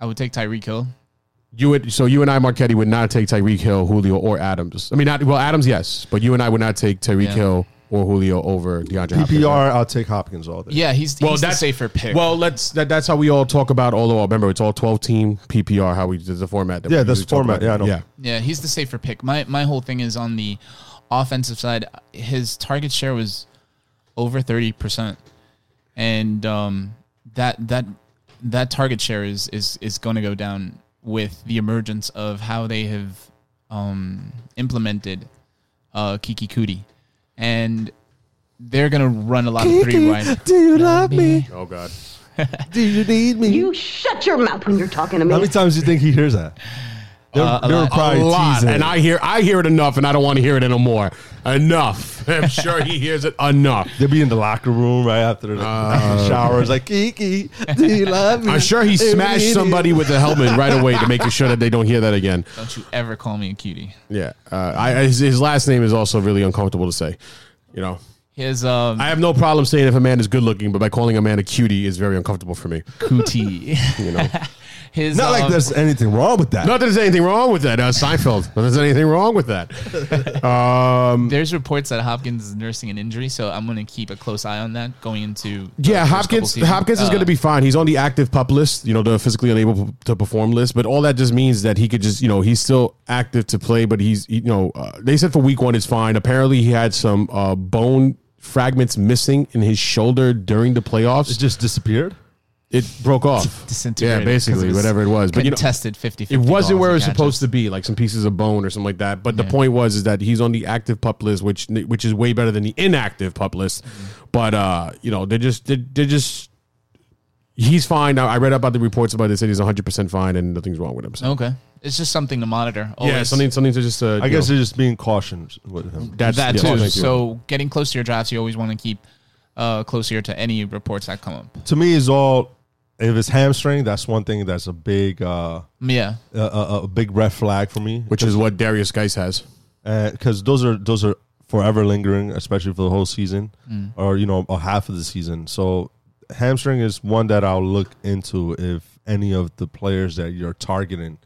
I: I would take Tyreek Hill.
A: You would so you and I, Marquetti, would not take Tyreek Hill, Julio, or Adams. I mean, not well, Adams, yes, but you and I would not take Tyreek
I: Yeah.
A: Hill or Julio over DeAndre Hopkins.
H: PPR, I'll take Hopkins all day.
I: Yeah, he's,
A: Well,
I: he's the safer pick.
A: Well, let's that, that's how we all talk about. Although remember, it's all twelve team PPR. How we did the format. That
H: Yeah,
A: we
H: that's
A: usually talk
H: format.
A: about.
H: Yeah, I know.
A: Yeah,
I: yeah, he's the safer pick. My my whole thing is on the offensive side. His target share was over thirty percent, and um, that that that target share is is is going to go down with the emergence of how they have um, implemented uh, Keke Coutee, and they're gonna run a lot of three wide.
H: Do you love me?
A: Oh God.
H: Do you need me?
G: You shut your mouth when you're talking to me.
H: How many times do you think he hears that? They were,
I: Uh,
H: they were
I: lot.
H: probably
A: a lot,
H: teasing.
A: and I hear I hear it enough, and I don't want to hear it anymore. Enough. I'm sure he hears it enough.
H: They'll be in the locker room right after the, after the shower. It's like, Kiki, do you love me?
A: I'm sure he smashed somebody with the helmet right away to make sure that they don't hear that again.
I: Don't you ever call me a cutie.
A: Yeah, uh, I, his, his last name is also really uncomfortable to say. You know,
I: His um
A: I have no problem saying if a man is good looking, but by calling a man a cutie is very uncomfortable for me.
I: Cutie,
A: You know,
I: His
H: Not like
I: um,
H: there's anything wrong with that.
A: not that there's anything wrong with that, uh, Seinfeld. Not that there's anything wrong with that. Um,
I: There's reports that Hopkins is nursing an injury, so I'm gonna keep a close eye on that going into.
A: Yeah,
I: first
A: Hopkins.
I: seasons.
A: Hopkins is
I: Uh,
A: going to be fine. He's on the active pup list, you know, the physically unable to perform list. But all that just means that he could just, you know, he's still active to play. But he's, you know, uh, they said for week one is fine. Apparently, he had some uh, bone fragments missing in his shoulder during the playoffs.
H: It just disappeared.
A: It broke off.
I: disintegrated
A: Yeah,
I: 'cause
A: basically,
I: was
A: whatever it was. But you know,
I: contested 50
A: it wasn't where it was supposed to be, like some pieces of bone or something like that. But the point was is that he's on the active pup list, which which is way better than the inactive pup list. But uh, you know, they're just they're, they're just he's fine. Now I read about the reports about it. They said he's 100 percent fine and nothing's wrong with him. So.
I: Okay, it's just something to monitor.
A: Yeah, something something to just. Uh,
H: I guess
A: know,
H: they're just being cautious with him.
A: that's
I: that
A: yeah,
I: too. So getting close to your drafts, you always want to keep uh, closer to any reports that come up.
H: To me, is all if it's hamstring. That's one thing. That's a big, uh,
I: Yeah,
H: a, a, a big red flag for me.
A: which is what Derrius Guice has.
H: because those are those are forever lingering, especially for the whole season
I: Mm.
H: or you know a half of the season. So hamstring is one that I'll look into if any of the players that you're targeting,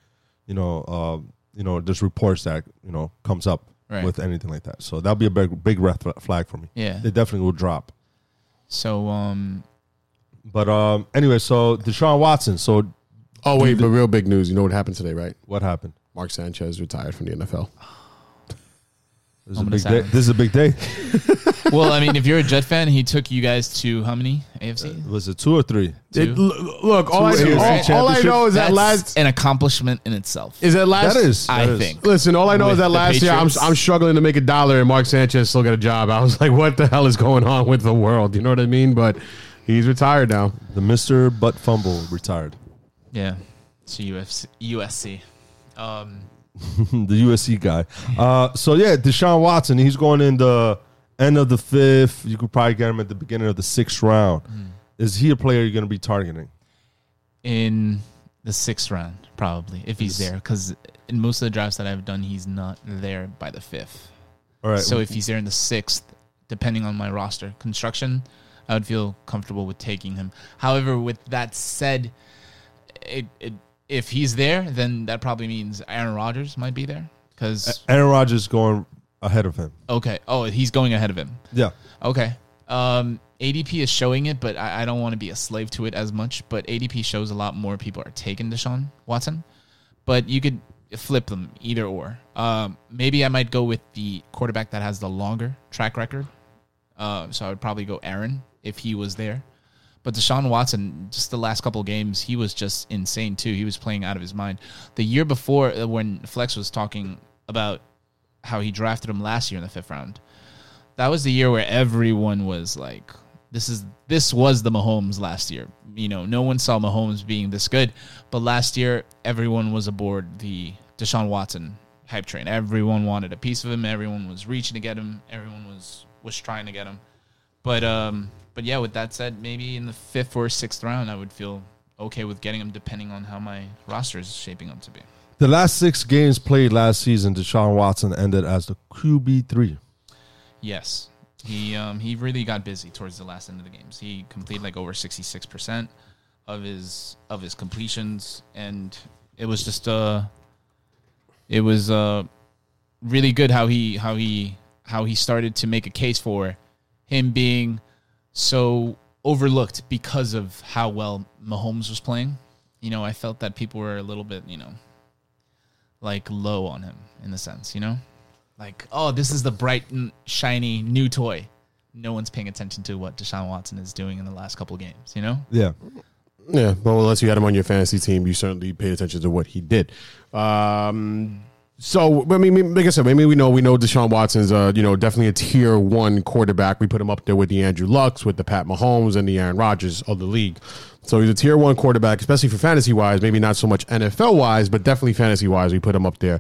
H: you know, uh, you know, there's reports that you know comes up
I: Right.
H: with anything like that. So that'll be a big big red flag for me.
I: Yeah.
H: it definitely will drop.
I: So um,
H: But um, anyway, so Deshaun Watson. So
A: Oh wait, but real big news. You know what happened today, right?
H: what happened?
A: Mark Sanchez retired from the NFL.
H: This is a
I: Moment
H: big
I: of
H: day.
I: silence.
H: This is a big day.
I: well, I mean, if you're a Jet fan, he took you guys to how many AFC?
H: Was it two or three?
A: It,
I: Two?
A: l- look, all I,
H: Two
A: all,
H: AFC
A: all I know is that
I: That's
A: last
I: an accomplishment in itself.
A: is that last
H: That is.
I: I
H: that is.
I: think.
A: Listen, all I know
I: With
A: is that
I: the
A: last year I'm,
I: Patriots?
A: I'm struggling to make a dollar, and Mark Sanchez still got a job. I was like, what the hell is going on with the world? You know what I mean? But he's retired now.
H: the Mister Butt Fumble retired.
I: Yeah, it's UFC. USC. Um,
H: the USC guy. Uh, so yeah, Deshaun Watson. He's going in the end of the fifth. You could probably get him at the beginning of the sixth round. Is he a player you're going to be targeting?
I: in the sixth round, probably if he's there, because in most of the drafts that I've done, he's not there by the fifth.
H: All right.
I: So if he's there in the sixth, depending on my roster construction, I would feel comfortable with taking him. However, with that said, it, it, if he's there, then that probably means Aaron Rodgers might be there. Because
H: Aaron Rodgers going ahead of him.
I: okay, oh, he's going ahead of him.
H: Yeah.
I: Okay. Um, ADP is showing it, but I, I don't want to be a slave to it as much. But ADP shows a lot more people are taking Deshaun Watson. But you could flip them either or. Um, maybe I might go with the quarterback that has the longer track record. Uh, so I would probably go Aaron if he was there. But Deshaun Watson, just the last couple games, he was just insane too. He was playing out of his mind. The year before, uh, when Flex was talking about how he drafted him last year in the fifth round, that was the year where everyone was like, "This is this was the Mahomes last year." You know, no one saw Mahomes being this good, but last year everyone was aboard the Deshaun Watson hype train. Everyone wanted a piece of him. Everyone was reaching to get him. Everyone was was trying to get him. But um, but yeah. With that said, maybe in the fifth or sixth round, I would feel okay with getting him, depending on how my roster is shaping up to be.
H: The last six games played last season, Deshaun Watson ended as the QB three.
I: Yes, he um, he really got busy towards the last end of the games. He completed like over sixty six percent of his of his completions, and it was just uh, it was uh, really good how he how he how he started to make a case for him being so overlooked because of how well Mahomes was playing. You know, I felt that people were a little bit, you know, like low on him in the sense, you know? Like, oh, this is the bright, and shiny new toy. No one's paying attention to what Deshaun Watson is doing in the last couple of games, you know?
H: Yeah.
A: Yeah, well, unless you had him on your fantasy team, you certainly paid attention to what he did. Um, So I mean, like I said, maybe we know we know Deshaun Watson's uh, you know definitely a tier one quarterback. We put him up there with the Andrew Lucks, with the Pat Mahomes, and the Aaron Rodgers of the league. So he's a tier one quarterback, especially for fantasy wise. Maybe not so much NFL wise, but definitely fantasy wise. We put him up there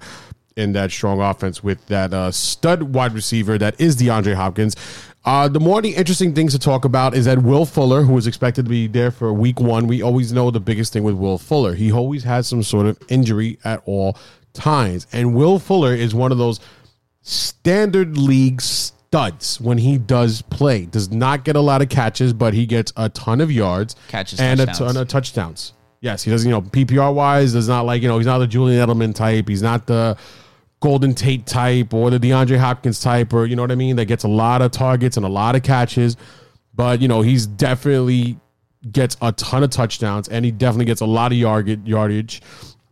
A: in that strong offense with that uh, stud wide receiver that is DeAndre Hopkins. Uh, the more the interesting things to talk about is that Will Fuller, who was expected to be there for week one, we always know the biggest thing with Will Fuller. He always has some sort of injury at all times. And Will Fuller is one of those standard league studs when he does play. Does not get a lot of catches, but he gets a ton of yards
I: Catches
A: and a
I: touchdowns.
A: ton of touchdowns. Yes, he doesn't, you know, PPR wise, does not like, you know, he's not the Julian Edelman type. He's not the Golden Tate type or the DeAndre Hopkins type, or you know what I mean? That gets a lot of targets and a lot of catches. But, you know, he's definitely gets a ton of touchdowns and he definitely gets a lot of yard, yardage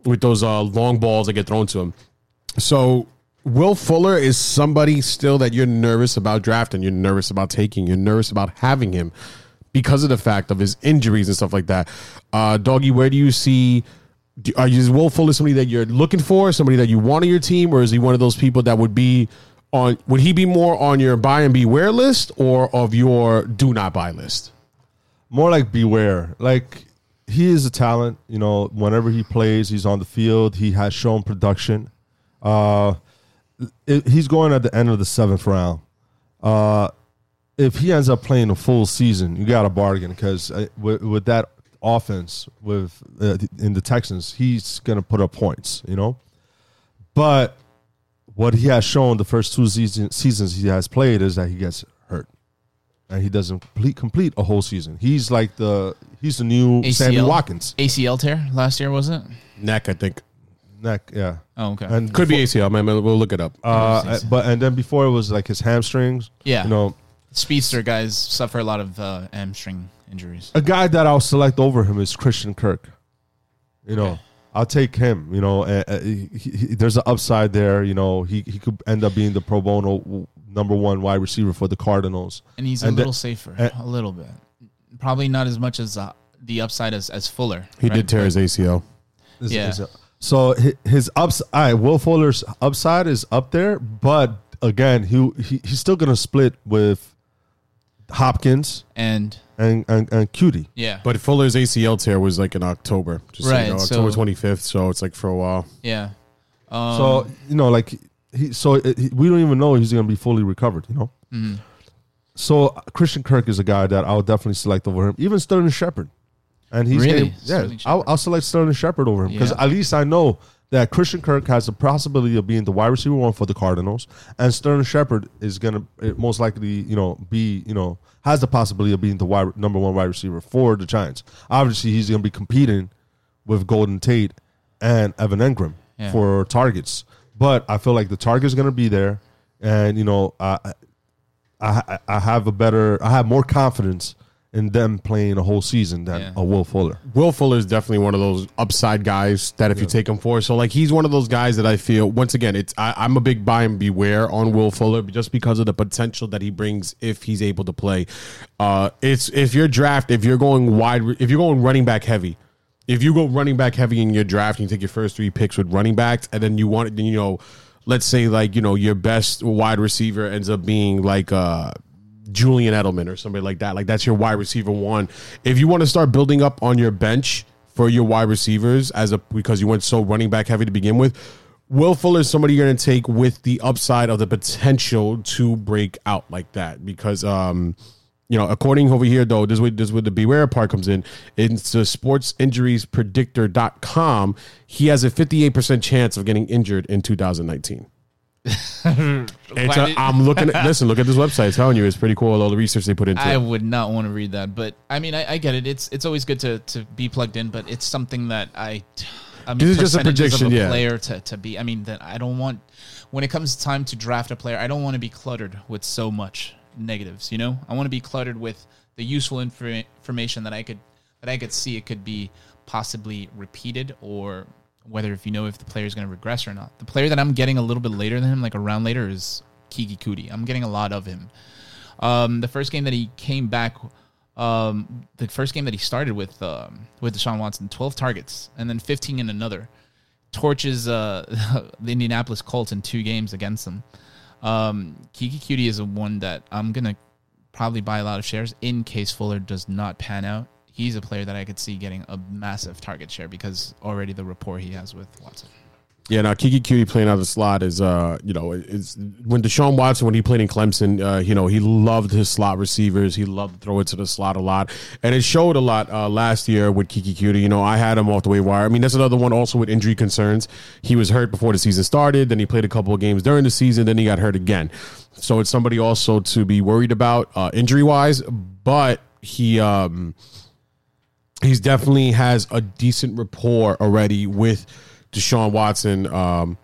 A: with those uh, long balls that get thrown to him. So Will Fuller is somebody still that you're nervous about drafting, you're nervous about taking, you're nervous about having him because of the fact of his injuries and stuff like that. Uh, Doggy, where do you see? Are you is Will Fuller somebody that you're looking for, somebody that you want on your team, or is he one of those people that would be on? Would he be more on your buy and beware list or of your do not buy list?
H: more like beware. Like he is a talent. You know, whenever he plays, he's on the field. He has shown production. Uh, it, he's going at the end of the seventh round. Uh, if he ends up playing a full season, you got a bargain because uh, with, with that offense with uh, in the Texans, he's going to put up points. You know, but what he has shown the first two season, seasons he has played is that he gets hurt and he doesn't complete complete a whole season. He's like the he's the new Sammy Watkins.
I: ACL tear last year was it?
A: Neck, I think.
H: Neck, yeah.
I: Oh, okay.
H: And
A: Could be ACL, man. We'll look it up.
H: Uh, but and then before it was like his hamstrings.
I: Yeah.
H: you know,
I: Speedster guys suffer a lot of uh, hamstring injuries.
H: a guy that I'll select over him is Christian Kirk. You know, I'll take him. You know, uh, uh, he, he, there's an upside there. You know, he he could end up being the pro bono number one wide receiver for the Cardinals.
I: And he's a
H: And
I: little
H: then-
I: safer,
H: and-
I: a little bit. Probably not as much as uh, the upside as, as Fuller.
A: He
I: right?
A: did tear his ACL.
H: Is-
I: Yeah.
H: is- so hi- his upside, Will Fuller's upside is up there, but again, he, he he's still gonna split with Hopkins
I: and
H: and and, and Coutee.
I: Yeah.
A: But Fuller's ACL tear was like in October, just so you
I: Right,
A: know, October twenty fifth. So it's like for a while.
I: Yeah. Um,
H: so you know, like he, so it, he, we don't even know he's gonna be fully recovered. You know.
I: Mhm.
H: So Christian Kirk is a guy that I'll definitely select over him, even Sterling Shepard. And he's
I: Really?
H: getting- yeah.
I: Sterling
H: I'll, I'll select Sterling Shepard over him because
I: Yeah.
H: at least I know that Christian Kirk has the possibility of being the wide receiver one for the Cardinals, and Sterling Shepard is gonna eh, most likely, you know, be you know has the possibility of being the wide, number one wide receiver for the Giants. Obviously, he's gonna be competing with Golden Tate and Evan Engram
I: Yeah.
H: for targets, but I feel like the target is gonna be there, and you know, I, I I have a better, I have more confidence in them playing a whole season than a Will Fuller.
A: Will Fuller is definitely one of those upside guys that if you take him for, so like he's one of those guys that I feel once again, it's I, I'm a big buy and beware on Will Fuller just because of the potential that he brings if he's able to play. Uh, it's if your draft, if you're going wide, if you're going running back heavy, if you go running back heavy in your draft, and you take your first three picks with running backs, and then you want it, then you know, let's say like you know your best wide receiver ends up being like uh Julian Edelman or somebody like that. Like that's your wide receiver one. If you want to start building up on your bench for your wide receivers as a because you went so running back heavy to begin with, Will Fuller is somebody you're going to take with the upside of the potential to break out like that because um you know, according over here though, this is where, this is where the beware part comes in. It's the sportsinjuriespredictor.com. He has a 58% chance of getting injured in 2019. It's
I: Why
A: a, I'm looking at listen. Look at this website. It's telling you it's pretty cool. All the research they put into
I: I
A: it.
I: would not want to read that, but I mean, I, I get it. It's it's always good to, to be plugged in, but it's something that I, I mean,
A: This is just a prediction,
I: of a
A: yeah.
I: player to, to be. I mean, that I don't want when it comes time to draft a player, I don't want to be cluttered with so much negatives. You know, I want to be cluttered with the useful infor- information that I could that I could see it could be possibly repeated or whether if you know if the player is going to regress or not. The player that I'm getting a little bit later than him, like a round later, is Keke Coutee. I'm getting a lot of him. Um, the first game that he came back, um, the first game that he started with um, with Deshaun Watson, 12 targets and then 15 in another. torches uh, the Indianapolis Colts in two games against them. Um, Keke Coutee is a one that I'm gonna probably buy a lot of shares in case Fuller does not pan out. He's a player that I could see getting a massive target share because already the rapport he has with Watson.
A: Yeah, now Keke Coutee playing out of the slot is, uh, you know, it's when Deshaun Watson when he played in Clemson, uh, you know, he loved his slot receivers. He loved to throw it to the slot a lot, and it showed a lot uh, last year with Keke Coutee. You know, I had him off the waiver wire. I mean, that's another one also with injury concerns. He was hurt before the season started. Then he played a couple of games during the season. Then he got hurt again. So it's somebody also to be worried about uh, injury wise. But he. Um, he's definitely has a decent rapport already with Deshaun Watson. Um,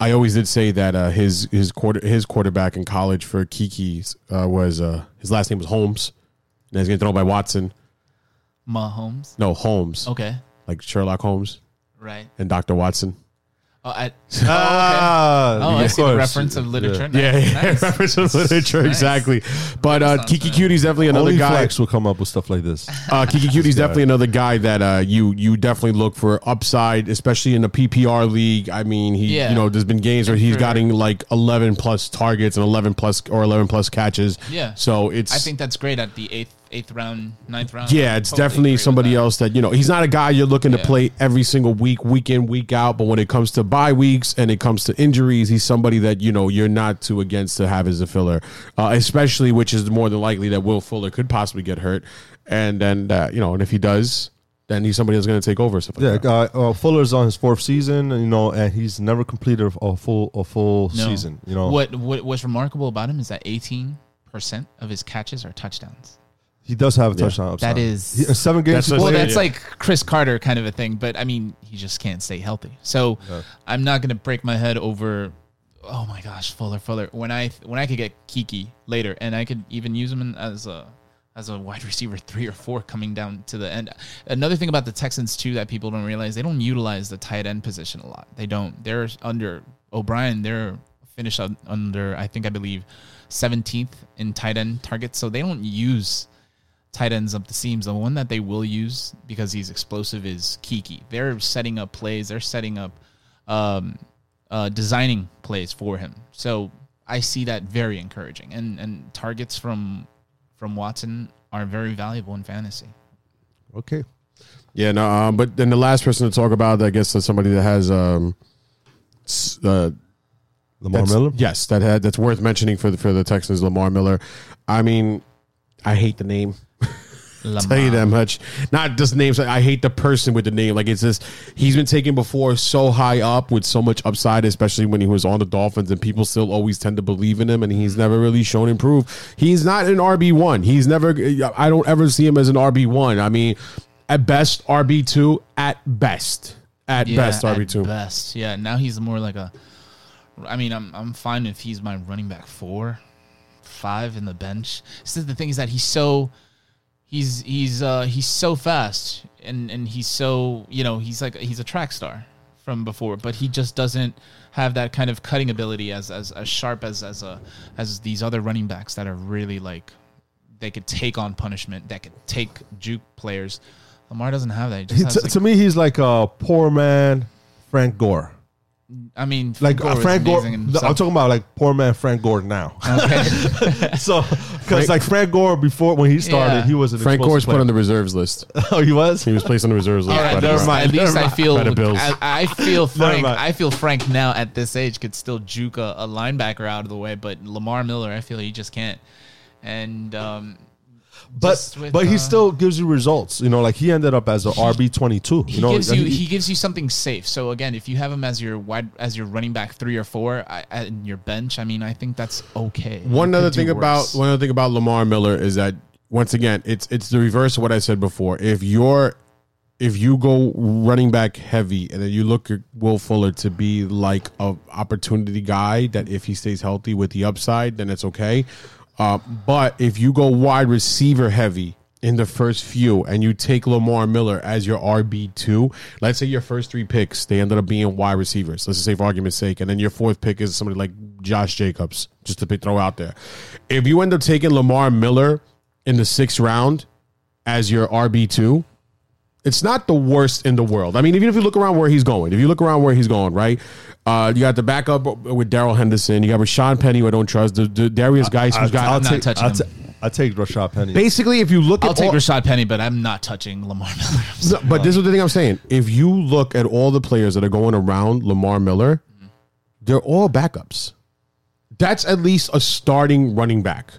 A: I always did say that uh, his his quarter his quarterback in college for Keke's uh, was uh, his last name was Holmes, and he's getting thrown by Watson.
I: Mahomes.
A: No Holmes.
I: Okay.
A: Like Sherlock Holmes.
I: Right.
A: And Doctor Watson.
I: Oh, I, oh, okay. oh, I see the reference of literature.
A: Yeah,
I: Nice.
A: yeah,
I: Nice.
A: reference to literature
I: Nice.
A: exactly. But uh, Keke Coutee's definitely another
H: Only
A: guy.
H: Flex will come up with stuff like this.
A: Uh, Keke Coutee's definitely another guy that uh, you you definitely look for upside, especially in the PPR league. I mean, he
I: Yeah.
A: you know there's been games where he's
I: For-
A: gotten like 11 plus targets and 11 plus or 11 plus catches.
I: Yeah.
A: So it's
I: I think that's great at the eighth, eighth round, ninth round.
A: yeah, it's
I: Totally
A: definitely somebody
I: that.
A: else that you know. He's not a guy you're looking to play every single week, week in, week out. But when it comes to bye weeks and it comes to injuries, he's somebody that you know you're not too against to have as a filler, uh, especially which is more than likely that Will Fuller could possibly get hurt, and then uh, you know, and if he does, then he's somebody that's going to take over. Stuff like
H: Yeah,
A: that.
H: uh, uh, Fuller's on his fourth season, you know, and he's never completed a, a full a full
I: No.
H: season. You know,
I: what what what's remarkable about him is that eighteen percent of his catches are touchdowns.
H: He does have a touchdown.
I: That
H: upside.
I: is
H: He- uh, seven games.
A: That's
H: he
A: what-
I: well,
H: played.
I: that's like Cris Carter kind of a thing, but I mean, he just can't stay healthy. So I'm not gonna break my head over. Oh my gosh, Fuller, Fuller. When I when I could get Keke later, and I could even use him in- as a as a wide receiver three or four coming down to the end. Another thing about the Texans too that people don't realize they don't utilize the tight end position a lot. They don't. They're under O'Brien. They're finished un- under I think I believe 17th in tight end targets. So they don't use tight ends up the seams. The one that they will use because he's explosive is Keke. They're setting up plays. They're setting up, um, uh, designing plays for him. So I see that very encouraging. And and targets from from Watson are very valuable in fantasy.
H: okay.
A: Yeah, no, um, but then the last person to talk about, I guess, is somebody that has um, uh,
H: Lamar Miller.
A: Yes, that had that's worth mentioning for the for the Texans, Lamar Miller. I mean, I hate the name. Tell you that much. Not just names. Like, I hate the person with the name. Like it's just he's been taken before so high up with so much upside, especially when he was on the Dolphins, and people still always tend to believe in him, and he's never really shown improve. He's not an RB one. He's never. I don't ever see him as an RB one. I mean, at best RB two. At best, at best RB two.
I: Best, yeah. Now he's more like a. I mean, I'm I'm fine if he's my running back four, five in the bench. So the thing is that he's so, he's he's uh he's so fast and and he's so you know he's like he's a track star from before, but he just doesn't have that kind of cutting ability as as, as sharp as as a as these other running backs that are really like they could take on punishment, that could take juke players. Lamar doesn't have that. He
H: He,
I: has,
H: to,
I: like-
H: to me, he's like a poor man Frank Gore.
I: I mean,
H: Like
I: Gore
H: uh, Frank Gore.
I: amazing
H: I'm talking about like poor man Frank Gore now.
I: Okay.
H: so because like Frank Gore before when he started,
I: Yeah.
H: he was an
A: Frank
H: explosive
A: Gore's put on the reserves list.
H: oh, he was.
A: He was placed on the reserves list.
I: All right,
H: never mind.
I: At least
H: never
I: I feel
A: By the Bills.
I: I, I feel Frank. I feel Frank now at this age could still juke a, a linebacker out of the way, but Lamar Miller, I feel he just can't. And um,
H: but
I: with,
H: but he
I: uh,
H: still gives you results. You know, like he ended up as a RB twenty two.
I: he
H: You know,
I: gives you
H: he-
I: he gives you something safe. So again, if you have him as your wide as your running back three or four I, I- in your bench, I mean, I think that's okay.
A: One
I: You
A: other
I: could do
A: thing about one other thing about Lamar Miller is that once again, it's it's the reverse of what I said before. If you're if you go running back heavy and then you look at Will Fuller to be like a opportunity guy that if he stays healthy with the upside, then it's okay. Uh, but if you go wide receiver heavy in the first few and you take Lamar Miller as your RB two, let's say your first three picks they ended up being wide receivers. Let's just say for argument's sake, and then your fourth pick is somebody like Josh Jacobs, just to throw out there. If you end up taking Lamar Miller in the sixth round as your RB two, it's not the worst in the world. I mean, even if you look around where he's going, if you look around where he's going, right? Uh, you got the backup with Darrell Henderson. You got Rashaad Penny, who I don't trust. The, the Derrius Guice, who's got.
H: I'll
I: not
H: take,
I: touching
H: I'll,
I: him.
H: ta- I'll take Rashaad Penny.
A: basically, if you look at
I: I'll
A: at
I: take
A: all,
I: Rashaad Penny, but I'm not touching Lamar Miller.
A: No,
I: sorry.
A: but this is the thing I'm saying. If you look at all the players that are going around Lamar Miller, they're all backups. That's at least a starting running back.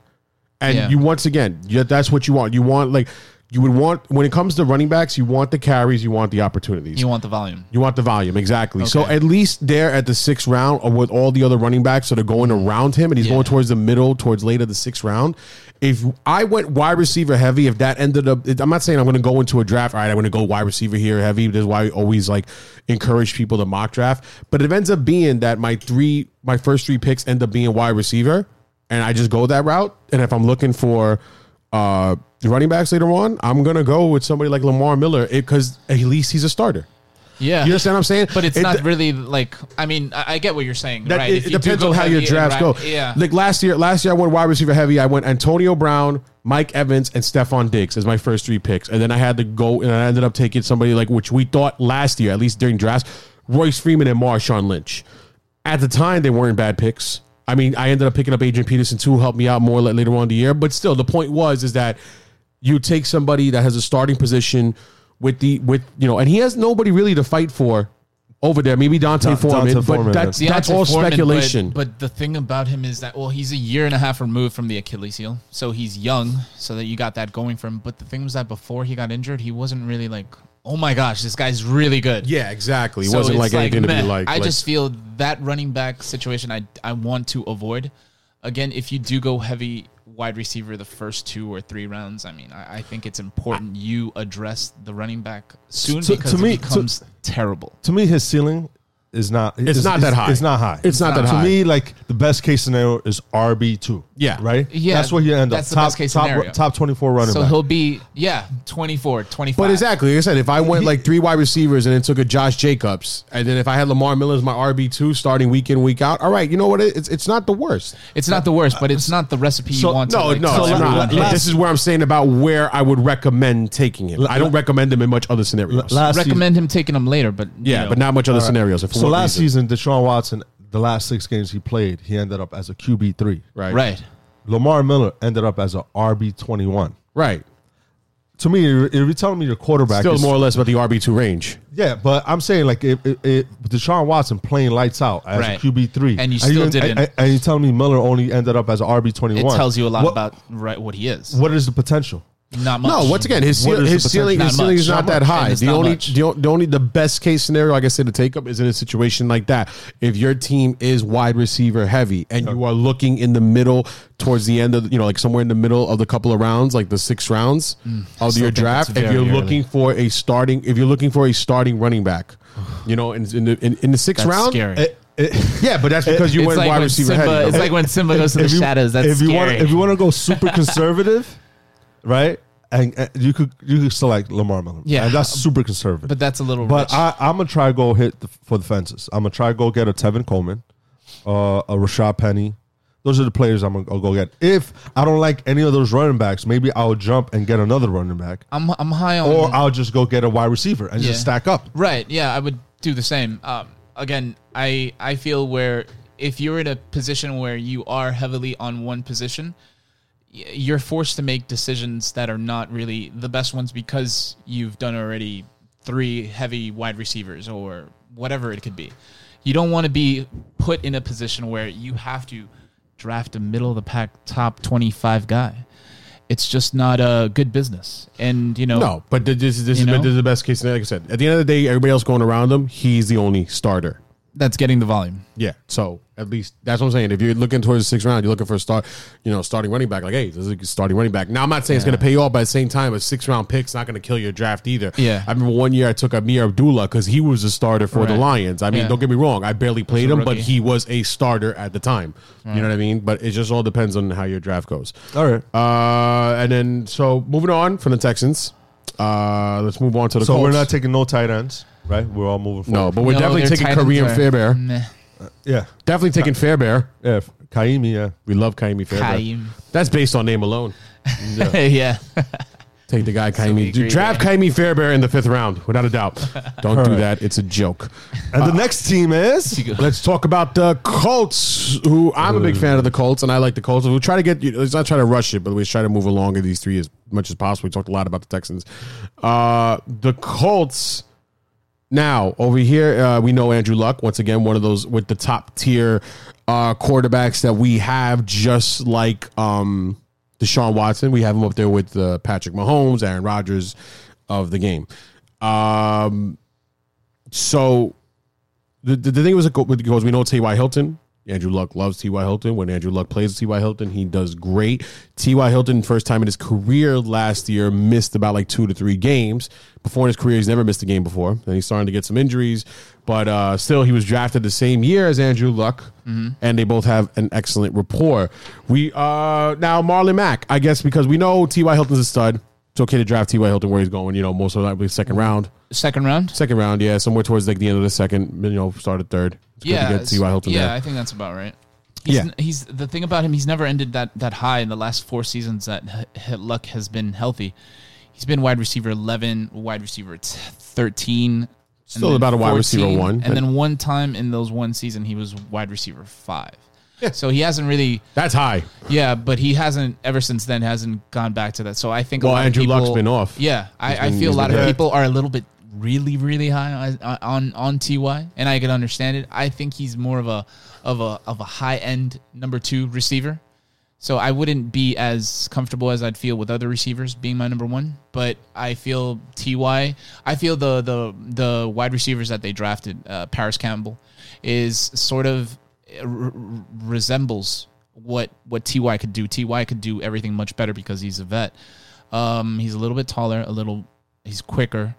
A: And
I: Yeah.
A: you once again, yeah, that's what you want. You want like you would want when it comes to running backs, you want the carries, you want the opportunities.
I: you want the volume.
A: You want the volume, exactly. So at least there at the sixth round, or with all the other running backs that are going around him, and he's
I: Yeah.
A: going towards the middle, towards later the sixth round. If I went wide receiver heavy, if that ended up, I'm not saying I'm going to go into a draft. All right, I'm going to go wide receiver here heavy. This is why I always like encourage people to mock draft. But it ends up being that my three, my first three picks end up being wide receiver, and I just go that route, and if I'm looking for uh running backs later on, I'm gonna go with somebody like Lamar Miller because at least he's a starter.
I: Yeah.
A: You understand what I'm saying?
I: But it's
A: It-
I: not really like. I mean, I, I get what you're saying.
A: That,
I: right?
A: it, it depends on how your drafts go.
I: Yeah.
A: Like last year, last year I went wide receiver heavy. I went Antonio Brown, Mike Evans, and Stefon Diggs as my first three picks, and then I had to go and I ended up taking somebody like which we thought last year, at least during drafts, Royce Freeman and Marshawn Lynch. At the time, they weren't bad picks. I mean, I ended up picking up Adrian Peterson too, who helped me out more later on in the year. But still, the point was is that you take somebody that has a starting position with the with you know, and he has nobody really to fight for over there. Maybe D'Onta
H: Don-
A: Foreman,
H: D'Onta
A: but
H: Foreman,
A: that's
I: D'Onta
A: that's all
I: Foreman, but-
A: speculation.
I: But, the thing about him is that well, he's a year and a half removed from the Achilles heel, so he's young, so that you got that going for him. But the thing was that before he got injured, he wasn't really like, oh my gosh, this guy's really good.
A: yeah, exactly. It
I: So
A: wasn't
I: it's
A: like anything to be like.
I: I
A: like-
I: just feel that running back situation. I I want to avoid. Again, if you do go heavy wide receiver the first two or three rounds, I mean, I, I think it's important you address the running back soon
H: To-
I: because
H: to me-
I: it becomes terrible.
H: to me, his ceiling is not.
A: It's not that high.
H: It's not high.
A: It's not that
H: to
A: high.
H: me, like the best case scenario is RB two.
A: Yeah.
H: right.
I: Yeah,
H: that's where he end up.
I: that's the
H: top
I: best case
H: top,
I: scenario.
H: top twenty four running
I: So
H: back.
I: he'll be yeah 24, 25.
A: But exactly, like I said, if I went like three wide receivers and then took a Josh Jacobs, and then if I had Lamar Miller as my RB two starting week in week out, all right, you know what? It's it's not the worst.
I: It's not the worst, but it's not the recipe
H: So-
I: you want.
A: No,
I: to, like,
A: no, it's
I: everyone,
A: not.
I: hey,
H: last-
A: this is where I'm saying about where I would recommend taking him. I don't recommend him in much other scenarios.
H: last season,
I: recommend him taking them later, but you
A: yeah,
I: know,
A: but not much other scenarios. For
H: so
A: what
H: last
A: reason?
H: season, Deshaun Watson, the last six games he played, he ended up as a QB three.
A: right,
I: right.
H: Lamar Miller ended up as a RB twenty one.
A: right.
H: To me, if you're telling me your quarterback
A: Still
H: is
A: more or less about the RB two range.
H: Yeah, but I'm saying like if, if, if Deshaun Watson playing lights out as
I: Right.
H: a QB three,
I: And you still
H: and,
I: didn't.
H: and, and you telling me Miller only ended up as a RB twenty one.
I: It tells you a lot
H: what,
I: about right what he is.
H: what is the potential.
I: Not much.
A: No, once again, his ceil-
H: is
A: his ceiling his ceiling is not that high. The only, the, the only the best case scenario, like I said, to take up is in a situation like that. If your team is wide receiver heavy and you are looking in the middle towards the end of you know like somewhere in the middle of the couple of rounds, like the six rounds of
I: Mm. still
A: your draft, if you're looking for a starting, if you're looking for a starting running back, you know, in in the, in, in the sixth
I: That's
A: round,
I: scary.
H: It- it-
A: yeah, but that's because you went wide
I: when
A: receiver
I: Simba,
A: heavy.
I: It's like when Simba goes to the shadows. That's
H: if you want
I: scary.
H: if you want to go super conservative, right? And, and you could you could select Lamar Miller.
I: Yeah.
H: and that's super conservative.
I: but that's a little.
H: But
I: rich.
H: I, I'm gonna try to go hit the, for the fences. I'm gonna try to go get a Tevin Coleman, uh, a Rashaad Penny. Those are the players I'm gonna I'll go get. If I don't like any of those running backs, maybe I'll jump and get another running back,
I: I'm I'm high on.
H: or I'll just go get a wide receiver and
I: Yeah.
H: just stack up.
I: Right. Yeah, I would do the same. Um, again, I I feel where if you're in a position where you are heavily on one position, you're forced to make decisions that are not really the best ones because you've done already three heavy wide receivers or whatever it could be. You don't want to be put in a position where you have to draft a middle of the pack top 25 guy. It's just not a good business. And, you know,
A: No, but this is this, is,
I: know?
A: this is the best case scenario. Like I said, at the end of the day, everybody else going around him, he's the only starter.
I: that's getting the volume.
A: Yeah, so at least that's what I'm saying. If you're looking towards the sixth round, you're looking for a start, you know, starting running back. Like, hey, this is a starting running back. Now, I'm not saying it's going to pay you off, but at the same time, a six round pick's not going to kill your draft either.
I: Yeah.
A: I remember one year I took Ameer Abdullah because he was a starter for the Lions. I mean,
I: Yeah.
A: don't get me wrong, I barely played him, but he was a starter at the time. You know what I mean? But it just all depends on how your draft goes.
H: All right.
A: Uh, and then so moving on from the Texans, uh, let's move on to the
H: So
A: Colts.
H: we're not taking no tight ends, right? We're all moving forward.
A: no, but we're
I: No,
A: definitely taking
I: tight ends
A: Kareem
I: are-
A: Fairbairn.
I: Meh.
H: Yeah,
A: Definitely taking Fairbairn.
H: yeah. Kaimi, yeah.
A: We love Kaimi Fairbear.
I: Kaim.
A: That's based on name alone.
I: yeah.
A: Take the guy Kaimi.
I: agree
A: Draft Kaimi Fairbairn in the fifth round, without a doubt. Don't do that. It's a joke.
H: And the next team is
A: Let's talk about the Colts, who I'm a big fan of the Colts, and I like the Colts. We'll try to get, let's not try to rush it, but we try to move along in these three as much as possible. We talked a lot about the Texans. Uh, the Colts, now over here, uh, we know Andrew Luck, once again, one of those with the top tier uh, quarterbacks that we have, just like um, Deshaun Watson. We have him up there with uh, Patrick Mahomes, Aaron Rodgers of the game. Um, so the, the, the thing was because we know T.Y. Hilton. Andrew Luck loves T.Y. Hilton. When Andrew Luck plays T.Y. Hilton, he does great. T.Y. Hilton, first time in his career last year, missed about like two to three games. Before in his career, he's never missed a game before. And he's starting to get some injuries. But uh, still, he was drafted the same year as Andrew Luck. And they both have an excellent rapport. We uh Now, Marlon Mack, I guess because we know T.Y. Hilton's a stud. It's okay to draft T.Y. Hilton where he's going, you know, most of likely second mm-hmm. round.
I: Second round.
A: Second round, yeah, somewhere towards like the end of the second, you know, started third. It's good
I: yeah,
A: to get T.Y. Hilton
I: yeah,
A: there.
I: I think that's about right. He's,
A: Yeah.
I: he's the thing about him. He's never ended that that high in the last four seasons that H- Luck has been healthy. He's been wide receiver eleven, wide receiver t- thirteen.
A: Still about a wide receiver one,
I: and then one time in those one season he was wide receiver five. So he hasn't really,
A: That's high.
I: yeah, but he hasn't ever since then hasn't gone back to that. So I think a
A: Well,
I: lot
A: Andrew
I: of people,
A: Luck's been off.
I: Yeah, I, I feel a lot of
A: hurt.
I: people are a little bit really really high on on, on Ty, and I can understand it. I think he's more of a of a of a high end number two receiver. So I wouldn't be as comfortable as I'd feel with other receivers being my number one, but I feel Ty. I feel the the the wide receivers that they drafted, uh, Parris Campbell, is sort of uh, resembles what what Ty could do. Ty could do everything much better because he's a vet. Um, he's a little bit taller, a little he's quicker,